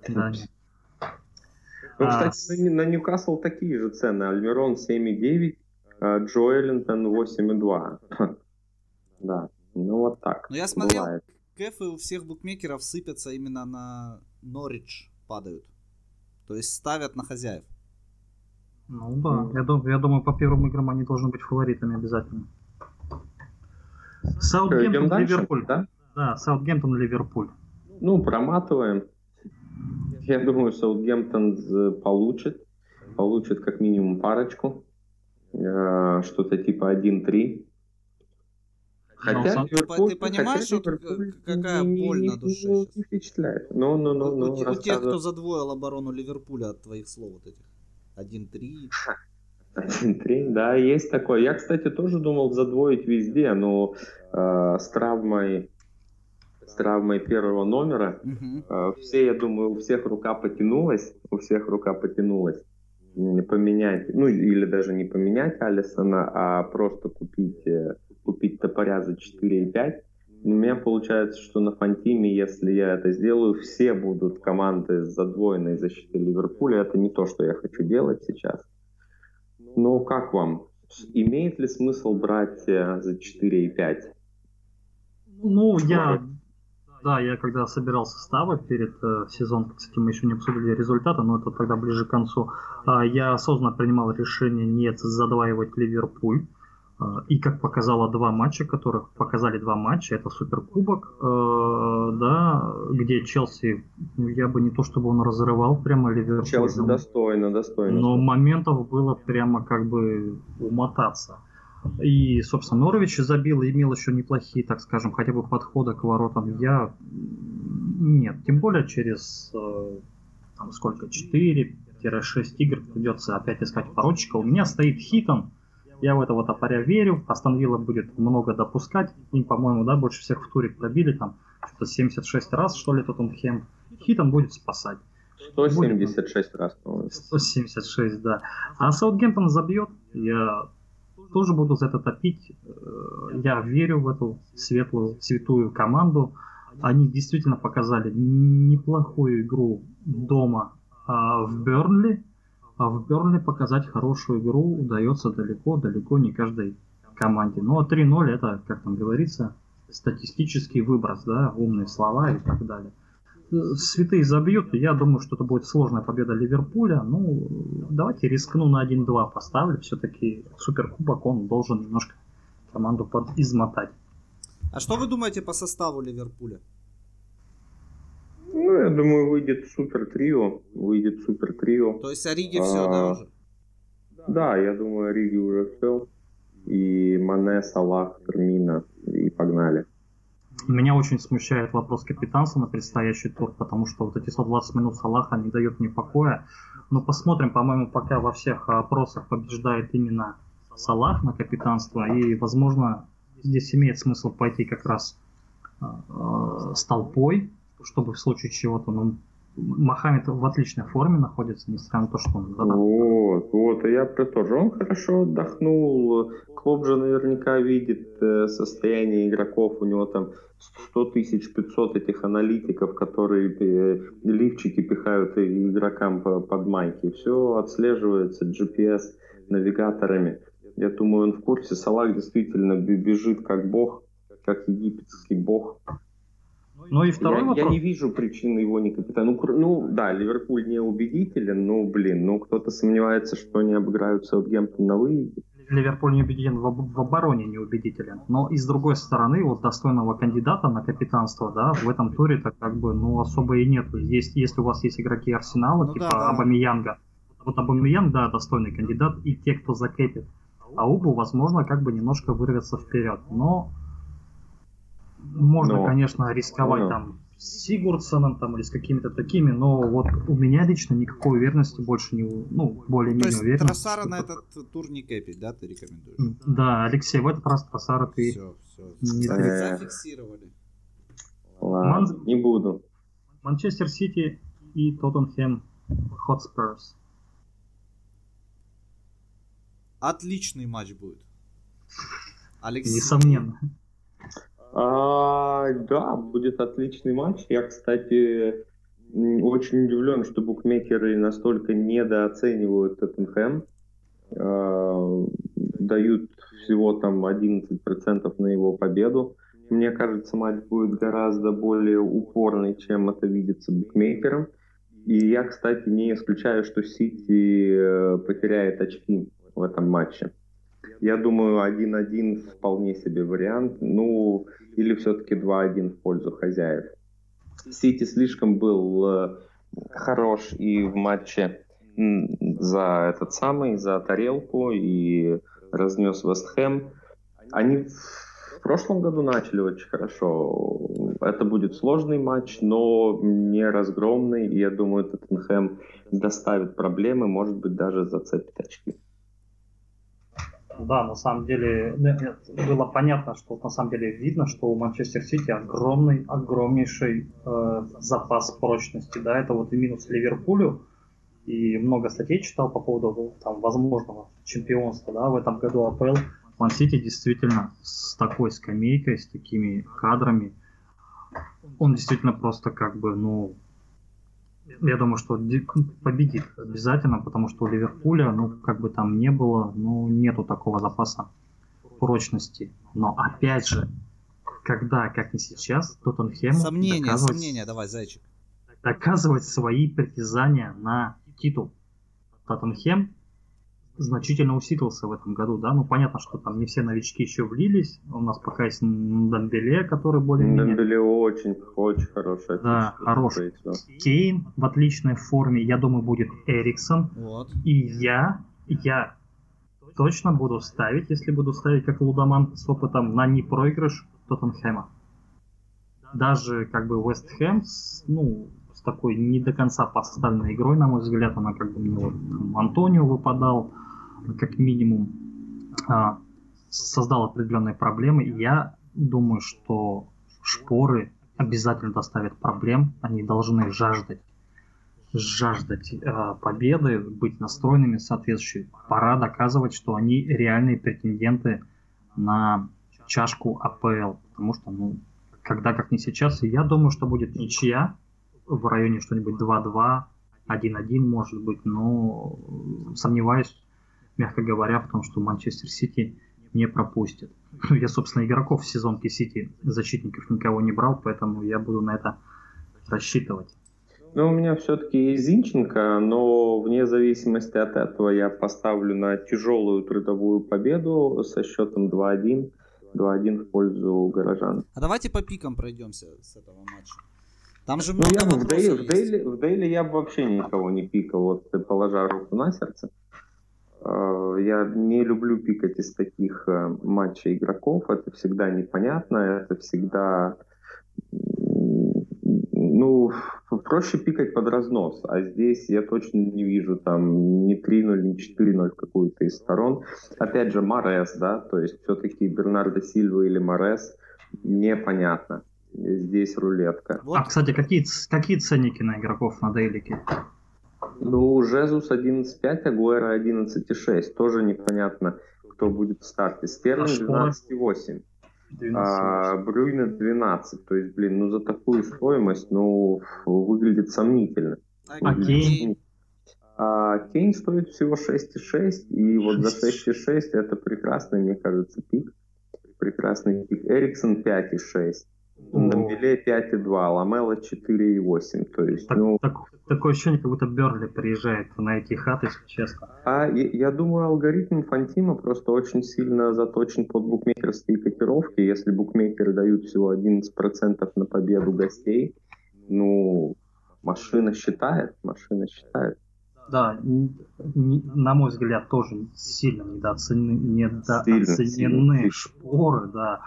Да. Ну, а. кстати, на Ньюкасл такие же цены. Альмирон 7,9, а Джо Эллинтон 8,2. Да, ну вот так. Но я смотрел, бывает. кэфы у всех букмекеров сыпятся именно на Норридж падают. То есть ставят на хозяев. Ну да, я, дум, я думаю, по первым играм они должны быть фаворитами обязательно. Саутгемптон, Ливерпуль. Да? да, Саутгемптон, Ливерпуль. Ну, проматываем. Я думаю, Саутгемптон получит. Получит как минимум парочку. Э, что-то типа 1-3. Хотя ну, Ливерпуль, ты понимаешь, хотя Ливерпуль какая не, боль не, на душе не, не впечатляет. Ну, ну, ну, ну, у, у тех, кто задвоил оборону Ливерпуля от твоих слов вот этих. 1-3. 1-3, *laughs* да, есть такое. Я, кстати, тоже думал задвоить везде, но э, с травмой с травмой первого номера угу. э, все, я думаю, у всех рука потянулась, у всех рука потянулась поменять, ну или даже не поменять Алисона, а просто купить, э, купить топоря за 4,5. У меня получается, что на Фантиме, если я это сделаю, все будут команды с задвоенной защитой Ливерпуля. Это не то, что я хочу делать сейчас. Но как вам? Имеет ли смысл брать э, за 4,5? Ну, я да, я когда собирал составы перед э, сезоном, кстати, мы еще не обсудили результаты, но это тогда ближе к концу, э, я осознанно принимал решение не задваивать Ливерпуль. Э, и как показало два матча, которых показали два матча, это Суперкубок, э, да, где Челси, ну, я бы не то чтобы он разрывал прямо Ливерпуль. Челси достойно, достойно. Но моментов было прямо как бы умотаться. И, собственно, Норович забил и имел еще неплохие, так скажем, хотя бы подходы к воротам. Я... Нет, тем более через э, там сколько, 4-6 игр придется опять искать порочика. У меня стоит Хитон, я в этого топоря верю. Астон Вилла будет много допускать. Им, по-моему, да, больше всех в туре пробили там что-то 76 раз, что ли, Тоттенхэм. Хитон будет спасать. 176 будет, раз, по-моему. 176, да. А Саутгемптон забьет. Я тоже буду за это топить. Э, я верю в эту светлую, святую команду. Они действительно показали неплохую игру дома а в Бернли. А в Бернли показать хорошую игру удается далеко-далеко не каждой команде. Но 3-0 это, как там говорится, статистический выброс, да, умные слова и так далее святые забьют, я думаю, что это будет сложная победа Ливерпуля. Ну, давайте рискну на 1-2 поставлю. Все-таки суперкубок, он должен немножко команду под измотать. А что вы думаете по составу Ливерпуля? Ну, я думаю, выйдет супер трио. Выйдет супер трио. То есть Ориги а, все, да, уже? Да, я думаю, Ориги уже все. И Мане, Салах, Термина. И погнали. Меня очень смущает вопрос капитанства на предстоящий тур, потому что вот эти 120 минут Салаха не дают мне покоя. Но посмотрим, по-моему, пока во всех опросах побеждает именно Салах на капитанство. И, возможно, здесь имеет смысл пойти как раз э, с толпой, чтобы в случае чего-то, ну, Мохаммед в отличной форме находится, несмотря на то, что он... Да, вот, вот, я про то же. Он хорошо отдохнул. Клуб же наверняка видит э, состояние игроков. У него там 100 тысяч 500 этих аналитиков, которые э, лифчики пихают игрокам под майки. Все отслеживается GPS навигаторами. Я думаю, он в курсе. Салах действительно бежит как бог, как египетский бог. Ну и второй я, вопрос. Я не вижу причин его не капитана. Ну, ну да, Ливерпуль не убедителен, но, блин, ну кто-то сомневается, что они обыграют Саутгемптон на выезде. Ливерпуль не убедителен в, в обороне не убедителен. Но и с другой стороны, вот достойного кандидата на капитанство, да, в этом туре так как бы, ну, особо и нет. Есть, если у вас есть игроки Арсенала, ну, типа да, да. Абамиянга, вот Абамиянг, да, достойный кандидат, и те, кто закрепит Аубу, возможно, как бы немножко вырвется вперед. Но можно, Но... конечно, рисковать ну, там Сигурдсоном там или с какими-то такими, но вот у меня лично никакой уверенности больше не, ну, более-менее То есть уверенности. Тросара на этот тур не кэпить, да, ты рекомендуешь? Да, Алексей, в этот раз Тросара ты Все, все. не Э. Зафиксировали. Ладно, не буду. Манчестер Сити и Тоттенхэм Хотспурс. Отличный матч будет. Алексей. Несомненно. А, да, будет отличный матч. Я, кстати, очень удивлен, что букмекеры настолько недооценивают Тоттенхэм. А, дают всего там 11% на его победу. Мне кажется, матч будет гораздо более упорный, чем это видится букмекерам. И я, кстати, не исключаю, что Сити э, потеряет очки в этом матче. Я думаю, 1-1 вполне себе вариант. Ну, или все-таки 2-1 в пользу хозяев. Сити слишком был э, хорош и в матче за этот самый, за тарелку и разнес Вест Хэм. Они в прошлом году начали очень хорошо. Это будет сложный матч, но не разгромный. И я думаю, Тоттенхэм доставит проблемы, может быть, даже зацепит очки. Да, на самом деле нет, было понятно, что на самом деле видно, что у Манчестер Сити огромный, огромнейший э, запас прочности. Да, это вот и минус Ливерпулю. И много статей читал по поводу там, возможного чемпионства да, в этом году АПЛ. Ман Сити действительно с такой скамейкой, с такими кадрами, он действительно просто как бы, ну, я думаю, что ди- победит обязательно, потому что у Ливерпуля, ну, как бы там не было, ну, нету такого запаса прочности. Но опять же, когда, как не сейчас, Тоттенхему Сомнения, доказывать, сомнения, давай, зайчик. доказывать свои притязания на титул. Тоттенхем значительно усилился в этом году, да, ну понятно, что там не все новички еще влились, у нас пока есть Дамбеле, который более-менее Дембеле очень, очень хорошая Да, фишка, хорош. скорее всего. Кейн в отличной форме, я думаю, будет Эриксон. Вот. И я, я точно буду ставить, если буду ставить как Лудоман с опытом на непроигрыш Тоттенхэма. Даже как бы Вест Хэм, с, ну, с такой не до конца поставленной игрой, на мой взгляд, она как бы мне вот там Антонио выпадал, как минимум, а, создал определенные проблемы. И я думаю, что шпоры обязательно доставят проблем, они должны жаждать жаждать э, победы, быть настроенными соответствующие. Пора доказывать, что они реальные претенденты на чашку АПЛ. Потому что, ну, когда как не сейчас, и я думаю, что будет ничья в районе что-нибудь 2-2, 1-1 может быть, но сомневаюсь, мягко говоря, в том, что Манчестер Сити не пропустит. Ну, *laughs* я, собственно, игроков в сезонке Сити, защитников никого не брал, поэтому я буду на это рассчитывать. Ну, у меня все-таки есть Зинченко, но вне зависимости от этого я поставлю на тяжелую трудовую победу со счетом 2-1. 2-1 в пользу горожан. А давайте по пикам пройдемся с этого матча. Там же Ну, много я бы в, Дейле, в. Дейле, в Дейле я бы вообще никого не пикал, вот ты положа руку на сердце. Э, Я не люблю пикать из таких э, матчей игроков, это всегда непонятно, это всегда... Ну, проще пикать под разнос, а здесь я точно не вижу там ни 3-0, ни 4-0 в какую-то из сторон. Опять же, Морес, да, то есть все-таки Бернардо Сильва или Морес, непонятно. Здесь рулетка. Вот, А, кстати, какие, какие ценники на игроков на дейлике? Ну, Жезус 11.5, Агуэра 11.6. Тоже непонятно, кто будет в старте. Стерлинг А Шпора? 12.8. 12. А Брюйна 12. То есть, блин, ну за такую стоимость, ну, выглядит сомнительно. а А Кейн? А Кейн стоит всего 6,6, и вот за 6,6 это прекрасный, мне кажется, пик. Прекрасный пик. Эриксон 5,6. О. Дамбеле 5,2, Ламела 4,8. То есть, Так- ну, так- такое ощущение, как будто Берли приезжает на эти хаты, если честно. А я, я думаю, алгоритм Фантима просто очень сильно заточен под букмекерские котировки. Если букмекеры дают всего 11% на победу гостей, ну, машина считает, машина считает. Да, н- н- на мой взгляд, тоже сильно недооценены, недооценены Сильно, сильно. шпоры, да.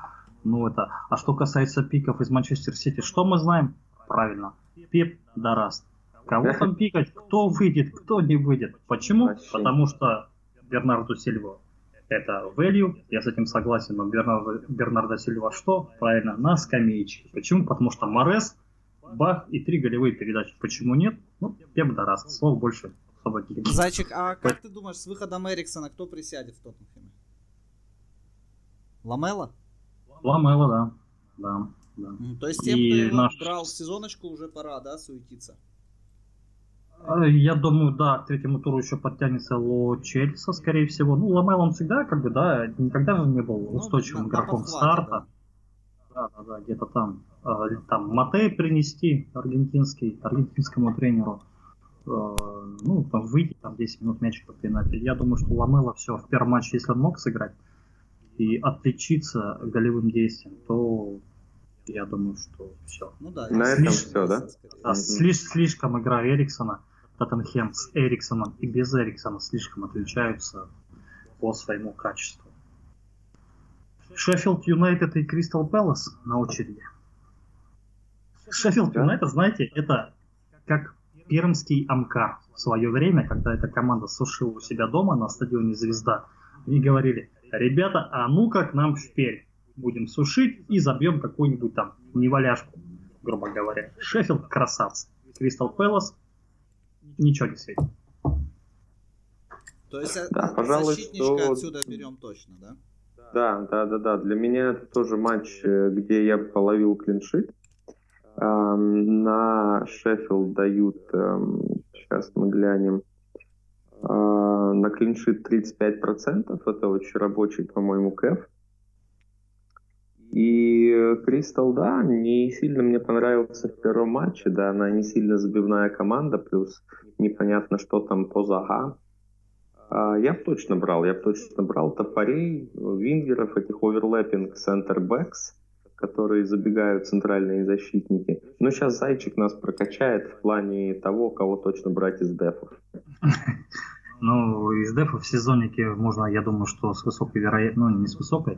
Ну это. А что касается пиков из Манчестер Сити, что мы знаем правильно. Пеп Дараст. Кого там *laughs* пикать, кто выйдет, кто не выйдет. Почему? Вообще. Потому что Бернарду Сильва это value, я с этим согласен, но Бернардо, Бернардо Сильва что? Правильно, на скамеечке. Почему? Потому что Морес, бах и три голевые передачи. Почему нет? Ну, Пеп Дараст. Слов больше. Зайчик, а как ты думаешь, с выходом Эриксона кто присядет в Тоттенхэме? Ламела? Ламела, да. Да, да. То есть тем, И кто наш- брал сезоночку, уже пора, да, суетиться? Э, Я думаю, да, к третьему туру еще подтянется Ло Чельса, скорее всего. Ну, Ламел он всегда, как бы, да, никогда же не был Ну, устойчивым на игроком старта. Да, да, да, где-то там. Э, Там Матей принести аргентинский, аргентинскому тренеру. Э, Ну, там выйти, там 10 минут мячик попинать. Я думаю, что Ламела все, в первом матче, если он мог сыграть и отличиться голевым действием, то я думаю, что все. Ну да. На этом согласен, всё, да? Да, Мгм. слиш- слишком игра Эриксона, Тоттенхэм с Эриксоном и без Эриксона слишком отличаются по своему качеству. Шеффилд Юнайтед и Кристал Пэлас на очереди. Шеффилд. Юнайтед, знаете, это как пермский Амкар в свое время, когда эта команда сушила у себя дома на стадионе «Звезда». Они говорили, ребята, а ну-ка к нам в Пермь. Будем сушить и забьем какую-нибудь там неваляшку, грубо говоря. Шеффилд красавцы. Кристал Пэлас ничего не светит. То есть Да, пожалуй, защитничка что- отсюда берем точно, да? Да, да, да, да. Для меня это тоже матч, э, где я половил клиншит. Эм, На Шеффилд дают, сейчас мы глянем, на клиншит 35%. Это очень рабочий, по-моему, кэф. И Кристал, да, не сильно мне понравился в первом матче, да, она не сильно забивная команда, плюс непонятно, что там по Зага. А, Я точно брал, я бы точно брал топорей, вингеров, этих оверлэппинг центр-бэкс, которые забегают центральные защитники. Но сейчас Зайчик нас прокачает в плане того, кого точно брать из дефов. *laughs* Ну, из дефа в сезоннике можно, я думаю, что с высокой вероятностью, ну, не с высокой,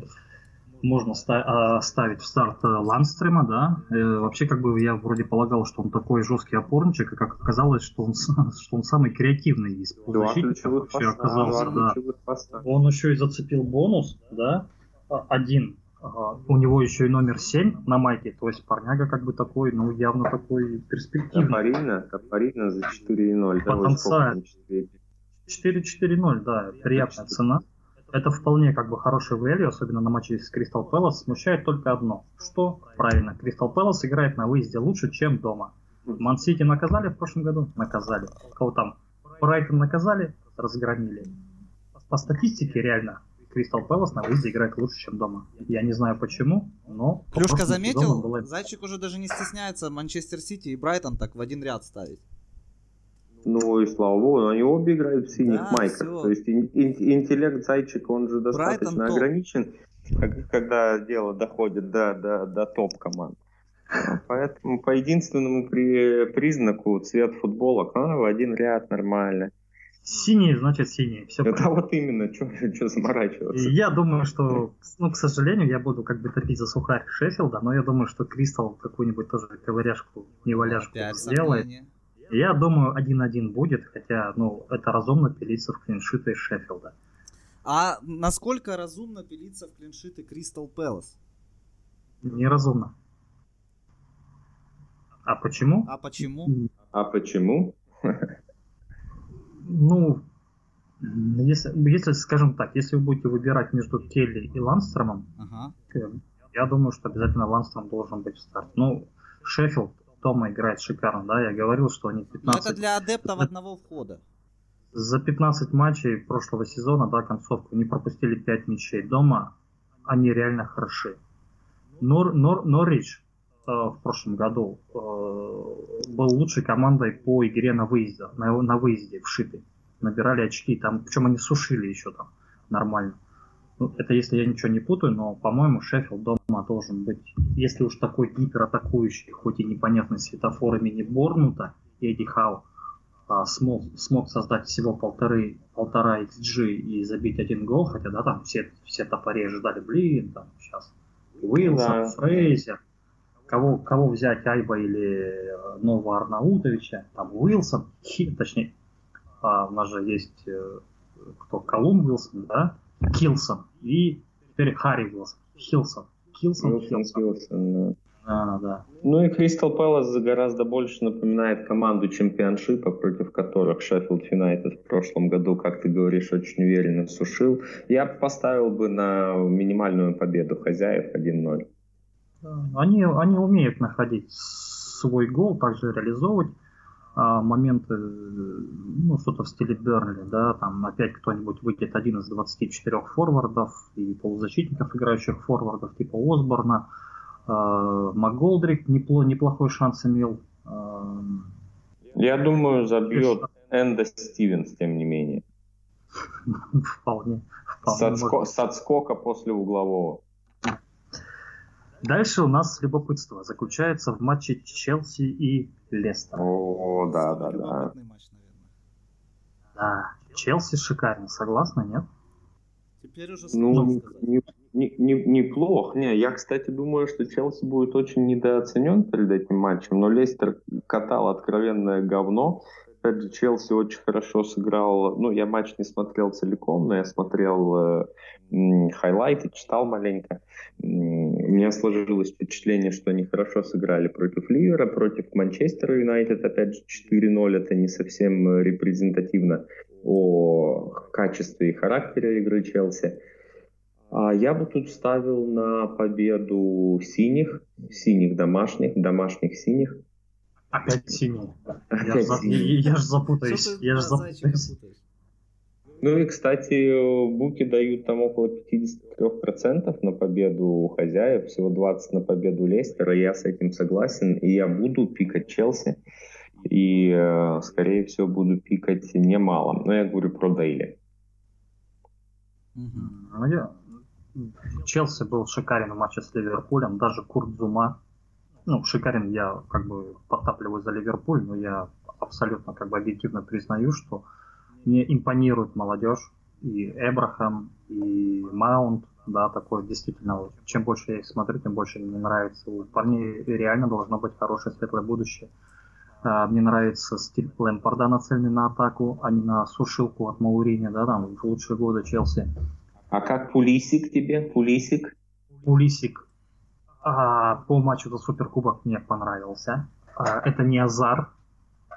можно ста- а, ставить в старт э, Ланстрима, да. Э, вообще, как бы я вроде полагал, что он такой жесткий опорничек, и как оказалось, что он, *laughs* что он самый креативный из полузащитников ключевых вообще поста. оказался, два да. поста. Он еще и зацепил бонус, да, а, один. Ага. У него еще и номер 7 на майке, то есть парняга как бы такой, ну, явно такой перспективный. Топорина, Топорина за 4,0. Да, ой, Потенциально. сколько там, 4,5. 4-4-0, да, приятная цена. Это вполне как бы хороший value, особенно на матче с Кристал Пэлас. Смущает только одно. Что? Правильно, Кристал Пэлас играет на выезде лучше, чем дома. Ман-Сити наказали в прошлом году? Наказали. Кого там? Брайтон наказали? Разгромили. По статистике реально Кристал Пэлас на выезде играет лучше, чем дома. Я не знаю почему, но... сезону заметил? было- Зайчик уже даже не стесняется Манчестер Сити и Брайтон так в один ряд ставить. Ну и слава богу, они обе играют в синих Да, майках. всё. То есть ин- ин- интеллект зайчика, он же достаточно топ. ограничен, как- когда дело доходит до, до, до топ-команд. Поэтому по единственному при, признаку цвет футболок а, в один ряд нормально. Синие, значит синие. Все Это вот именно, что *laughs* заморачиваться. Я думаю, что, ну, к сожалению, я буду как бы топить за сухарь Шеффилда, но я думаю, что Кристал какую-нибудь тоже ковыряшку, неваляшку Опять сделает. сомнения. Я думаю, 1-1 будет, хотя, ну, это разумно пилиться в клиншиты Шеффилда. А насколько разумно пилиться в клиншиты Кристал Пэлас? Неразумно. А почему? А почему? А почему? *laughs* Ну, если, если, скажем так, если вы будете выбирать между Келли и Ланстромом, Ага. э, я думаю, что обязательно Ланстром должен быть в старте. Ну, Шеффилд дома играет шикарно, да, я говорил, что они Но 15, это для адептов одного входа. за 15 матчей прошлого сезона, да, концовку, не пропустили 5 мячей дома, они реально хороши. Нор, Нор, Норрич в прошлом году э, был лучшей командой по игре на выезде, на, на выезде вшиты. Набирали очки, там, причем они сушили еще там нормально. Ну, это если я ничего не путаю, но, по-моему, Шеффилд дома должен быть, если уж такой гиператакующий, хоть и непонятный светофор имени Борнута, Эдди Хау, а, смог, смог создать всего полторы, полтора XG и забить один гол, хотя, да, там все, все топори ожидали, блин, там сейчас Уилсон, Да. Фрейзер. Кого, кого взять, Айба или э, Нового Арнаутовича, там Уилсон, Хи, точнее, а, у нас же есть э, кто, Каллум Уилсон, да, Килсон, и теперь Харри Уилсон, Хилсон, Килсон, Хилсон. Хилсон да. А, да. Ну и Кристал Пэлас гораздо больше напоминает команду чемпионшипа, против которых Шеффилд Юнайтед в прошлом году, как ты говоришь, очень уверенно сушил. Я поставил бы на минимальную победу хозяев 1-0. Они, они умеют находить свой гол, также реализовывать а, моменты, ну, что-то в стиле Бернли, да, там опять кто-нибудь выйдет один из 24 форвардов и полузащитников, играющих форвардов, типа Осборна, а, МакГолдрик непло, неплохой шанс имел. А, Я думаю, забьет Энда Стивенс, тем не менее. *laughs* Вполне. вполне с, отско, с отскока после углового. Дальше у нас любопытство заключается в матче Челси и Лестер. О, да, да, да. Да, Челси шикарно, согласна, нет? Теперь уже ну, не, не, не, неплох. Не, я, кстати, думаю, что Челси будет очень недооценен перед этим матчем, но Лестер катал откровенное говно. Опять же, Челси очень хорошо сыграл. Ну, я матч не смотрел целиком, но я смотрел э, хайлайты, читал маленько. У меня сложилось впечатление, что они хорошо сыграли против Ливера, против Манчестера Юнайтед, опять же, 4-0. Это не совсем репрезентативно о качестве и характере игры Челси. А я бы тут ставил на победу синих, синих домашних, домашних синих. Опять синий. Опять я, синий. Я, я же запутаюсь. Я же запутаюсь. Ну и, кстати, буки дают там около 53% на победу у хозяев, всего 20% на победу Лестера. Я с этим согласен, и я буду пикать Челси. И, э, скорее всего, буду пикать немало. Но я говорю про Дейли. Ну, я... Челси был шикарен в матче с Ливерпулем. Даже Курт Зума. Ну, шикарен я как бы подтапливаю за Ливерпуль, но я абсолютно как бы объективно признаю, что мне импонирует молодежь. И Эбрахам, и Маунт, да, такой действительно, чем больше я их смотрю, тем больше мне нравится. У парней реально должно быть хорошее светлое будущее. А, мне нравится стиль Лэмпорда, нацеленный на атаку, а не на сушилку от Маурини, да, там, в лучшие годы Челси. А как Пулисик тебе? Пулисик? Пулисик а, по матчу за Суперкубок мне понравился. А, это не Азар,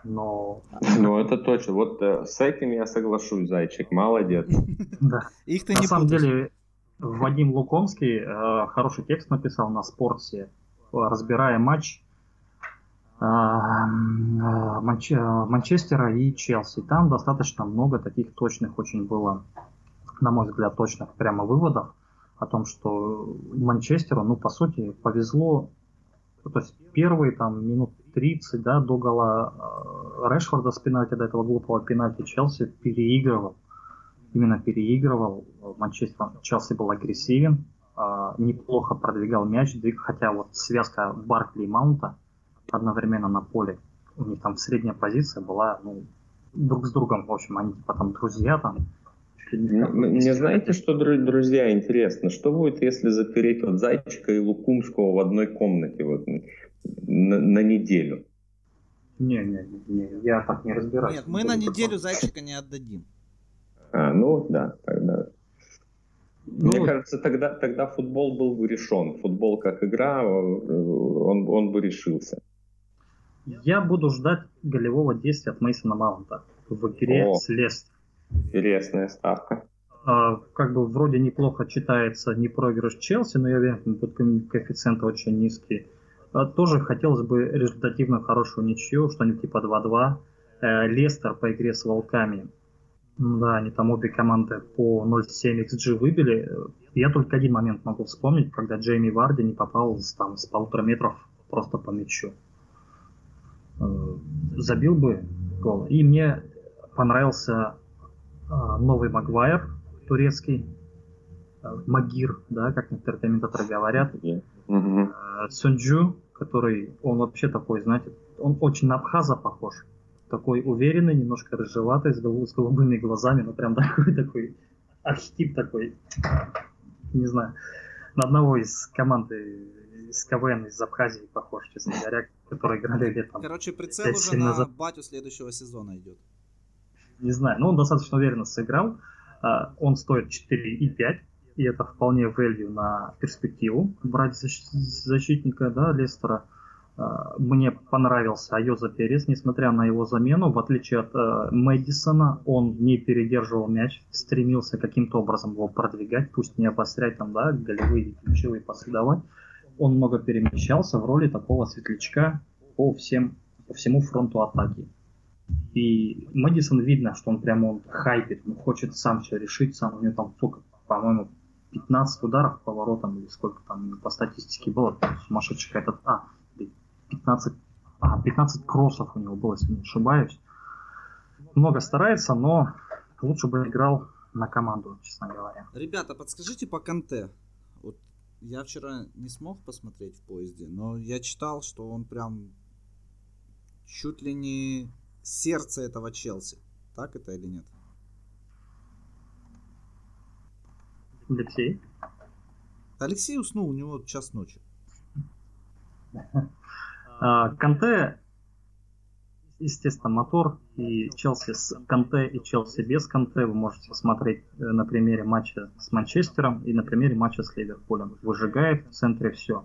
но... Ну, это точно. Вот э, с этим я соглашусь, Зайчик. Молодец. *laughs* Да. Их ты На самом деле, Вадим Лукомский э, хороший текст написал на спорте, разбирая матч э, Манч... Манчестера и Челси. Там достаточно много таких точных очень было, на мой взгляд, точных прямо выводов о том, что Манчестеру, ну, по сути, повезло. То есть первые там минут 30, да, до гола э, Решфорда с пенальти, до этого глупого пенальти Челси переигрывал. Именно переигрывал. Манчестер, Челси был агрессивен, э, неплохо продвигал мяч, хотя вот связка Баркли и Маунта одновременно на поле, у них там средняя позиция была, ну, друг с другом, в общем, они типа там друзья там. Мне знаете, что, друзья, интересно, что будет, если запереть вот Зайчика и Лукумского в одной комнате? Вот, на, на неделю. Не, не, не, я так не разбираюсь. Нет, мы на неделю зайчика не отдадим. А, ну да, тогда. Ну, Мне кажется, тогда, тогда футбол был бы решен. Футбол как игра, он, он бы решился. Я буду ждать голевого действия от Мейсона Маунта в игре О, с Лестер. Интересная ставка. А, как бы вроде неплохо читается не проигрыш Челси, но я уверен, тут коэффициент очень низкий. А, тоже хотелось бы результативно хорошую ничью, что-нибудь типа 2-2. Э, Лестер по игре с Волками. Да, они там обе команды по 0.7 XG выбили. Я только один момент могу вспомнить, когда Джейми Варди не попал там, с полутора метров просто по мячу. Э, забил бы гол. И мне понравился новый Магуайр, турецкий, э, Магир, да, как некоторые комментаторы говорят. Mm-hmm. Сунджу, который, он вообще такой, знаете, он очень на Абхаза похож. Такой уверенный, немножко рыжеватый, с, голуб, с голубыми глазами, но прям *laughs* такой, такой архетип такой, не знаю, на одного из команды из КВН из Абхазии похож, честно говоря, которые играли летом. Короче, прицел уже на назад. батю следующего сезона идет. Не знаю, но он достаточно уверенно сыграл. А, он стоит 4,5, и это вполне value на перспективу брать защитника, да, Лестера. А, мне понравился Айоза Перес, несмотря на его замену, в отличие от э, Мэдисона, он не передерживал мяч, стремился каким-то образом его продвигать, пусть не обострять там, да, голевые и ключевые пасы давать. Он много перемещался в роли такого светлячка по, всем, по всему фронту атаки. И Мэдисон видно, что он прямо он хайпит, он хочет сам все решить, сам у него там сколько, по-моему, 15 ударов по воротам или сколько там по статистике было, сумасшедший этот, а, 15, а, 15 кроссов у него было, если не ошибаюсь. Много старается, но лучше бы играл на команду, честно говоря. Ребята, подскажите по Канте. Вот я вчера не смог посмотреть в поезде, но я читал, что он прям чуть ли не сердце этого Челси. Так это или нет? Алексей? Алексей уснул, у него час ночи. А, Канте, естественно, мотор, и Челси с Канте и Челси без Канте вы можете смотреть э, на примере матча с Манчестером и на примере матча с Ливерпулем. Выжигает в центре все.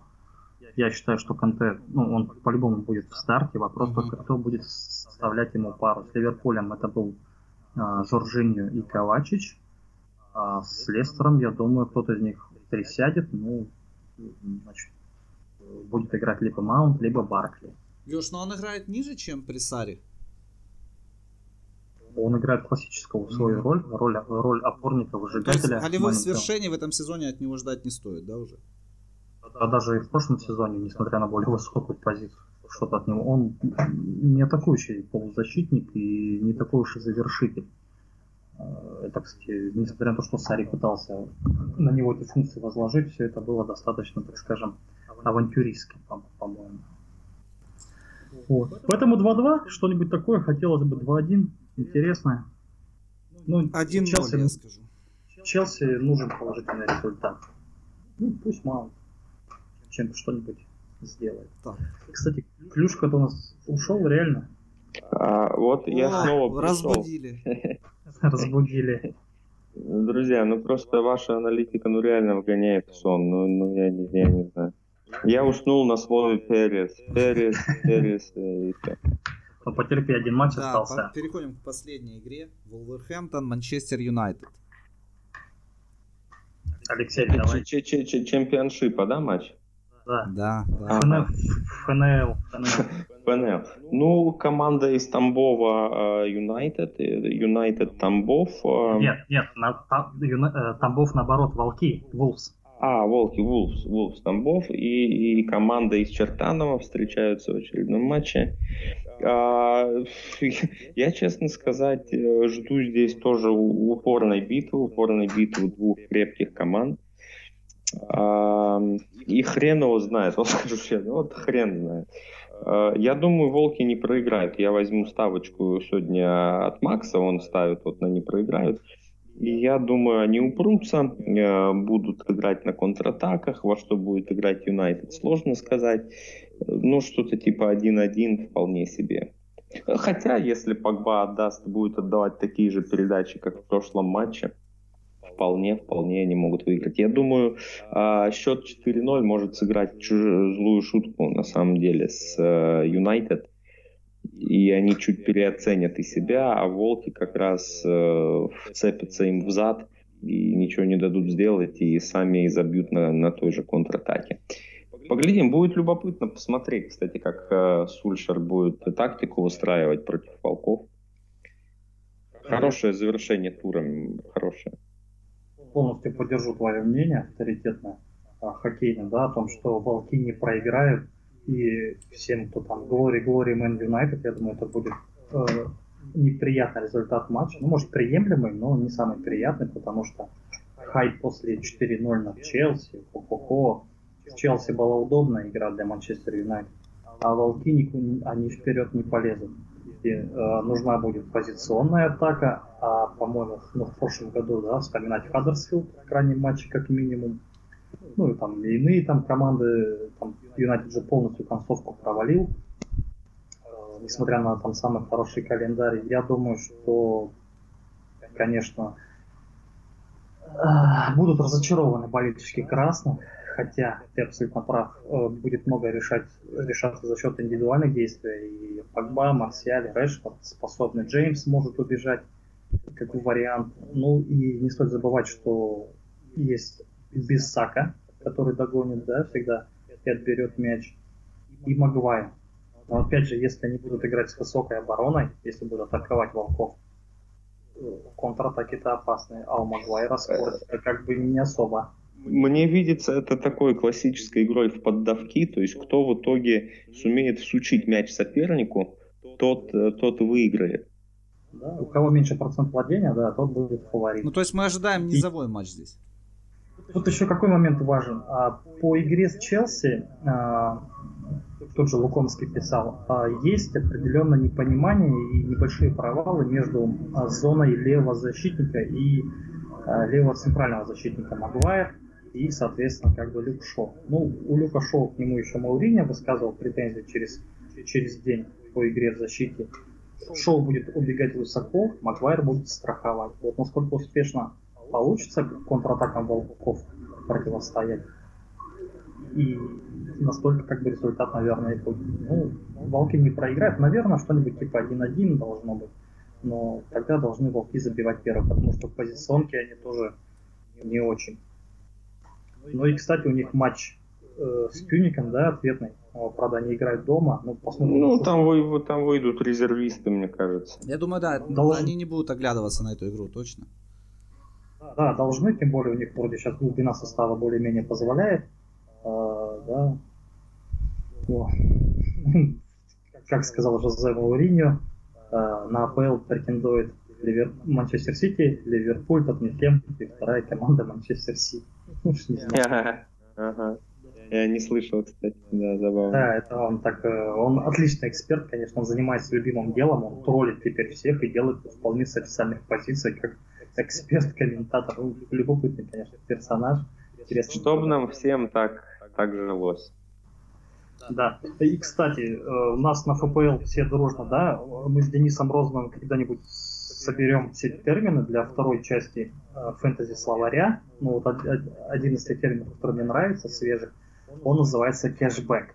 Я считаю, что Канте, ну, он по-любому будет в старте. Вопрос только, кто будет составлять ему пару. С Ливерпулем это был а, Жоржиньо и Ковачич. А с Лестером, я думаю, кто-то из них присядет. Ну, значит, будет играть либо Маунт, либо Баркли. Леш, но он играет ниже, чем при Саре? Он играет классическую свою mm-hmm. роль, роль, роль опорника, выжигателя. То есть голевых свершений в этом сезоне от него ждать не стоит, да, уже? А даже и в прошлом сезоне, несмотря на более высокую позицию, что-то от него. Он не атакующий полузащитник и не такой уж и завершитель. Э, это, кстати, несмотря на то, что Сари пытался на него эти функции возложить, все это было достаточно, так скажем, авантюристский, по-моему. Вот. Поэтому 2-2, что-нибудь такое, хотелось бы 2-1, интересное. Ну, Один Челси, я скажу. Челси нужен положительный результат. Ну, пусть мало. Чем что-нибудь сделает. Так. Кстати, Клюшка-то у нас ушел, реально. А, вот О, я снова пришел. Разбудили. *laughs* Разбудили. Друзья, ну просто ваша аналитика ну реально вгоняет в сон. Ну, ну я, я не знаю. Я уснул на слове Перес. Перес, Перес и все. Ну, потерпи, один матч да, остался. переходим к последней игре. Вулверхэмптон, Манчестер Юнайтед. Алексей, давай. Чемпионшипа, да, матч? Да. Да, да. ФНЛ. ФНЛ. Ну, команда из Тамбова э, Юнайтед, э, Юнайтед Тамбов. Э, нет, нет, Тамбов наоборот, Волки, Вулфс. А, Волки, Вулфс, Вулфс Тамбов и, и команда из Чертанова встречаются в очередном матче. А, *laughs* я, честно сказать, жду здесь тоже упорной битвы, упорной битвы двух крепких команд. И хрен его знает, *laughs* вот скажу честно, вот хрен знает. А, я думаю, волки не проиграют. Я возьму ставочку сегодня от Макса, он ставит вот на не проиграют. И я думаю, они упрутся, э, будут играть на контратаках, во что будет играть Юнайтед, сложно сказать. Ну, что-то типа 1-1 вполне себе. Хотя, если Погба отдаст, будет отдавать такие же передачи, как в прошлом матче, вполне, вполне они могут выиграть. Я думаю, а, счет 4-0 может сыграть злую шутку, на самом деле, с э, Юнайтед. И они чуть переоценят и себя, а волки как раз э, вцепятся им в зад и ничего не дадут сделать, и сами забьют на, на той же контратаке. Поглядим, будет любопытно посмотреть, кстати, как э, Сульшер будет тактику устраивать против волков. Хорошее завершение тура, хорошее. Полностью поддержу твое мнение авторитетное хоккейное, да, о том, что волки не проиграют и всем, кто там Glory, Glory Man United, я думаю, это будет э, неприятный результат матча. Ну, может, приемлемый, но не самый приятный, потому что хайп после 4-0 над Челси, хо-хо-хо. В Челси была удобная игра для Манчестер Юнайтед, а волки они вперед не полезут. И, э, нужна будет позиционная атака, а, по-моему, ну, в прошлом году, да, вспоминать Хаддерсфилд в крайнем матче как минимум, ну и там иные там команды, там Юнайтед же полностью концовку провалил, э, несмотря на там самый хороший календарь. Я думаю, что, конечно, э, будут разочарованы болельщики красных, хотя ты абсолютно прав, э, будет много решать, решаться за счет индивидуальных действий. И Погба, Марсиаль, Решфорд способны, Джеймс может убежать, как вариант. Ну и не стоит забывать, что есть Бисака, который догонит, да, всегда и отберет мяч, и Магуайр. Но опять же, если они будут играть с высокой обороной, если будут атаковать волков, э, контратаки-то опасные, а у Магуайра скорость как бы не особо мне видится это такой классической игрой в поддавки, то есть кто в итоге сумеет всучить мяч сопернику, тот, э, тот выиграет. Да, у кого меньше процент владения, да, тот будет фаворит. Ну, то есть мы ожидаем низовой И... матч здесь. Тут еще какой момент важен. А, по игре с Челси, а, тот же Лукомский писал, а, есть определенное непонимание и небольшие провалы между зоной левого защитника и левого центрального защитника Магуайр и, соответственно, как бы Люк Шоу. Ну, у Люка Шоу к нему еще Мауриньо высказывал претензии через, через день по игре в защите. Шоу будет убегать высоко, Магуайр будет страховать. Вот насколько успешно получится контратакам Волков противостоять. И настолько как бы результат, наверное, и будет. Ну, Волки не проиграют. Наверное, что-нибудь типа 1-1 должно быть. Но тогда должны Волки забивать первым, потому что в позиционке они тоже не очень. Ну и, кстати, у них матч э, с Кюником, да, ответный. Правда, они играют дома. Ну, посмотрим. Ну, там, вы, там выйдут резервисты, мне кажется. Я думаю, да, Должен... они не будут оглядываться на эту игру, точно. Да, должны, тем более у них вроде сейчас глубина состава более-менее позволяет. А, да. *laughs* Как сказал Жозе Мауриньо, а, на АПЛ претендует Ливер... Манчестер Сити, Ливерпуль, Тоттенхэм и вторая команда Манчестер Сити. Ага. Я не слышал, кстати, да, забавно. Да, это он так, э, он отличный эксперт, конечно, он занимается любимым делом, он троллит теперь всех и делает вполне с официальных позиций, как эксперт, комментатор, любопытный, конечно, персонаж. Интересный. Чтобы нам всем так, так жилось. Да. И, кстати, э, у нас на ФПЛ все дружно, да, мы с Денисом Розманом когда-нибудь соберем все термины для второй части э, фэнтези-словаря. Ну, вот один из тех терминов, который мне нравится, свежих, он называется кэшбэк.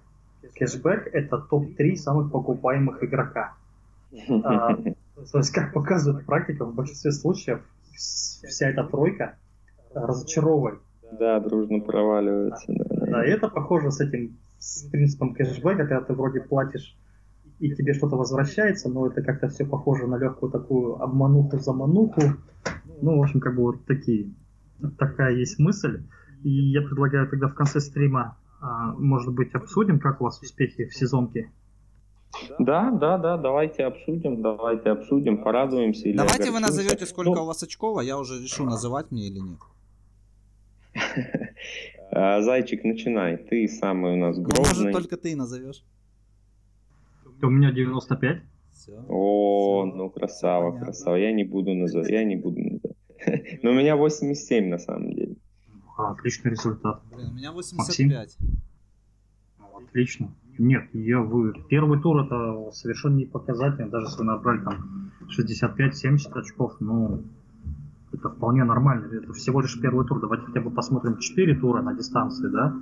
Кэшбэк — это топ-3 самых покупаемых игрока. А, то есть, как показывает практика, в большинстве случаев вся эта тройка разочаровывает. Да, дружно проваливается. Да, да. да, и это похоже с этим с принципом кэшбэка, когда ты вроде платишь и тебе что-то возвращается, но это как-то все похоже на легкую такую обмануху-замануху. Ну, в общем, как бы вот такие, такая есть мысль. И я предлагаю тогда в конце стрима, а, может быть, обсудим, как у вас успехи в сезонке. Да, да, да, давайте обсудим, давайте обсудим, порадуемся. Или давайте вы назовете, сколько ну, у вас очков, а я уже решу, называть мне или нет. *laughs* А, Зайчик, начинай. Ты самый у нас ну, грозный. Может, только ты назовешь. У меня 95. Все. О, все. ну красава, Понятно. красава. Я не буду называть. Я не буду называть. *laughs* Но у меня 87 на самом деле. Отличный результат. Блин, у меня 85. Ну, отлично. Нет, я вы... первый тур это совершенно не показательно, даже если вы набрали там 65-70 очков, ну это вполне нормально. Это всего лишь первый тур. Давайте хотя бы посмотрим 4 тура на дистанции, да?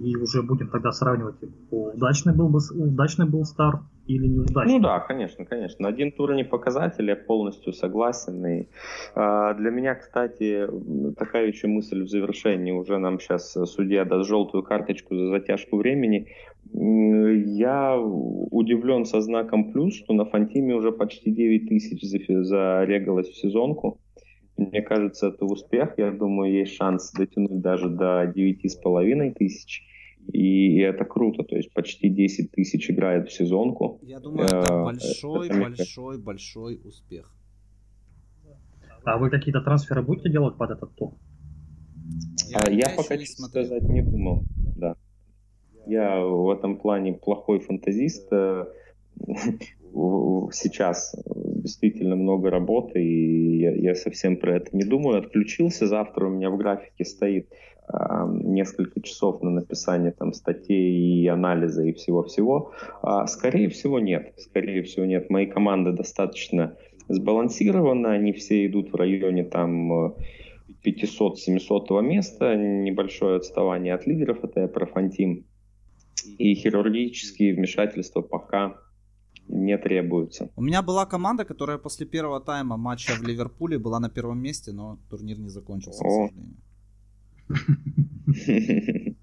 И уже будем тогда сравнивать, удачный был бы удачный был старт или неудачный. Ну да, конечно, конечно. Один тур не показатель, я полностью согласен. И, э, для меня, кстати, такая еще мысль в завершении. Уже нам сейчас судья даст желтую карточку за затяжку времени. Я удивлен со знаком плюс, что на Фантиме уже почти 9 тысяч зарегалось в сезонку. Мне кажется, это успех. Я думаю, есть шанс дотянуть даже до 9,5 тысяч. И это круто, то есть почти 10 тысяч играет в сезонку. Я думаю, это э, большой, это большой, большой успех. А вы какие-то трансферы будете делать под этот тур? Я, а, я, я пока, не сказать, не думал. Да. Я в этом плане плохой фантазист. *laughs* Э, сейчас действительно много работы, и я, я совсем про это не думаю. Отключился, завтра у меня в графике стоит э, несколько часов на написание там статей и анализа и всего-всего. А, скорее всего, нет. Скорее всего, нет. Мои команды достаточно сбалансированы, они все идут в районе там 500-700 места, небольшое отставание от лидеров, это я про Фантим. И хирургические вмешательства пока не требуются. У меня была команда, которая после первого тайма матча в Ливерпуле была на первом месте, но турнир не закончился, О. к сожалению. *laughs*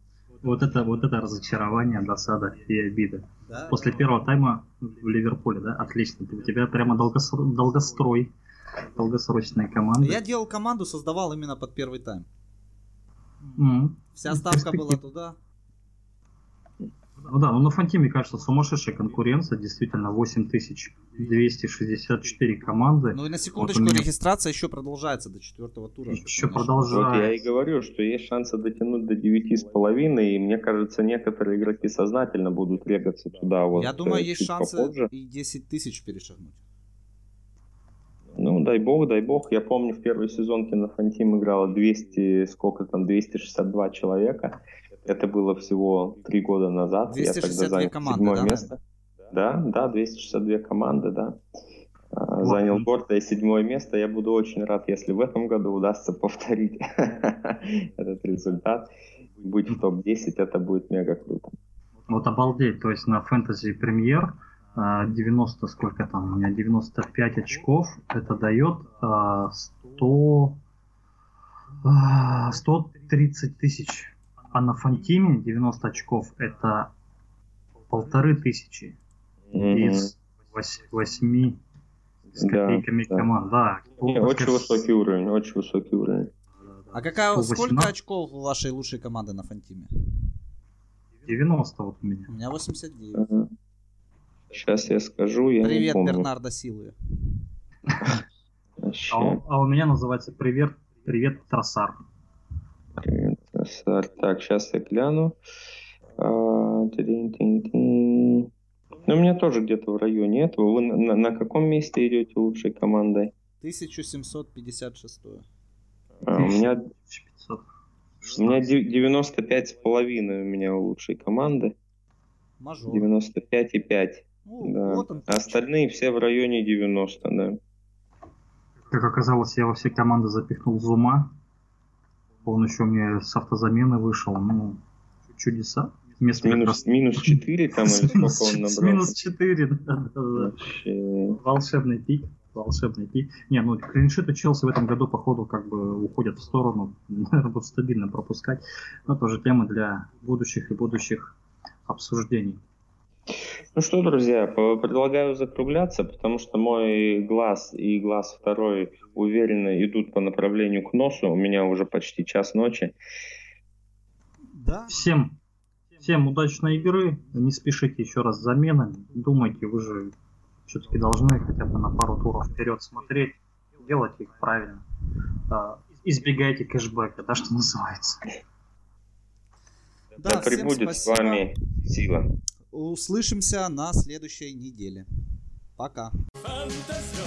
Вот это, вот это разочарование, досада и обида. Да, После первого тайма в Ливерпуле, да, отлично. У тебя прямо долгосрой, долгострой, долгосрочная команда. Я делал команду, создавал именно под первый тайм. Mm. Вся ставка была туда. Ну да, но на Фантиме, кажется, сумасшедшая конкуренция. Действительно, 8264 команды. Ну и на секундочку, вот меня... регистрация еще продолжается до четвертого тура. Еще продолжается. Вот я и говорю, что есть шансы дотянуть до 9,5, и мне кажется, некоторые игроки сознательно будут регаться туда. Вот, я думаю, э, есть шансы попозже. и 10 тысяч перешагнуть. Ну, дай бог, дай бог. Я помню, в первой сезонке на Фантим играло 200, сколько там, 262 человека. Это было всего три года назад. 262 я тогда занял команды, седьмое да? место. Да, да, 262 команды, да. Вот. Занял гордое седьмое место. Я буду очень рад, если в этом году удастся *laughs* повторить *laughs* этот результат. Быть в топ-10, это будет мега круто. Вот обалдеть, то есть на фэнтези премьер 90, сколько там, у меня 95 очков, это дает 100, 130 тысяч а на Фантиме 90 очков это полторы тысячи mm-hmm. из восьми с копейками да, команд. Да. да. Не, очень высокий уровень, очень высокий уровень. А какая, сколько очков у вашей лучшей команды на Фантиме? 90 вот у меня. У меня 89. Ага. Сейчас я скажу, я Привет, Бернардо Силы. *laughs* А, а у меня называется Привет, Привет, Тросар. Привет, так, сейчас я гляну. А, ну, у меня тоже где-то в районе этого. Вы на, на, на каком месте идете лучшей командой? 1756. А, у меня, у меня 95 с половиной у меня у лучшей команды. Мажор. 95,5. Ну, да. вот он, Остальные все в районе 90, да. Как оказалось, я во все команды запихнул Зума. Он еще мне с автозамены вышел. Ну, чудеса. Вместо минус, минус 4 там или сколько он набрал? Минус 4, да, да, да. Волшебный пик. Волшебный пик. Не, ну клиншиты Челси в этом году, походу, как бы уходят в сторону. Наверное, будут стабильно пропускать. Но тоже тема для будущих и будущих обсуждений. Ну что, друзья, предлагаю закругляться, потому что мой глаз и глаз второй уверенно идут по направлению к носу. У меня уже почти час ночи. Да. Всем, всем удачной игры. Не спешите еще раз с заменами. Думайте, вы же все-таки должны хотя бы на пару туров вперед смотреть. Делайте их правильно. А, избегайте кэшбэка, да, что называется. Да, да прибудет с вами сила. Услышимся на следующей неделе. Пока. Фантазер.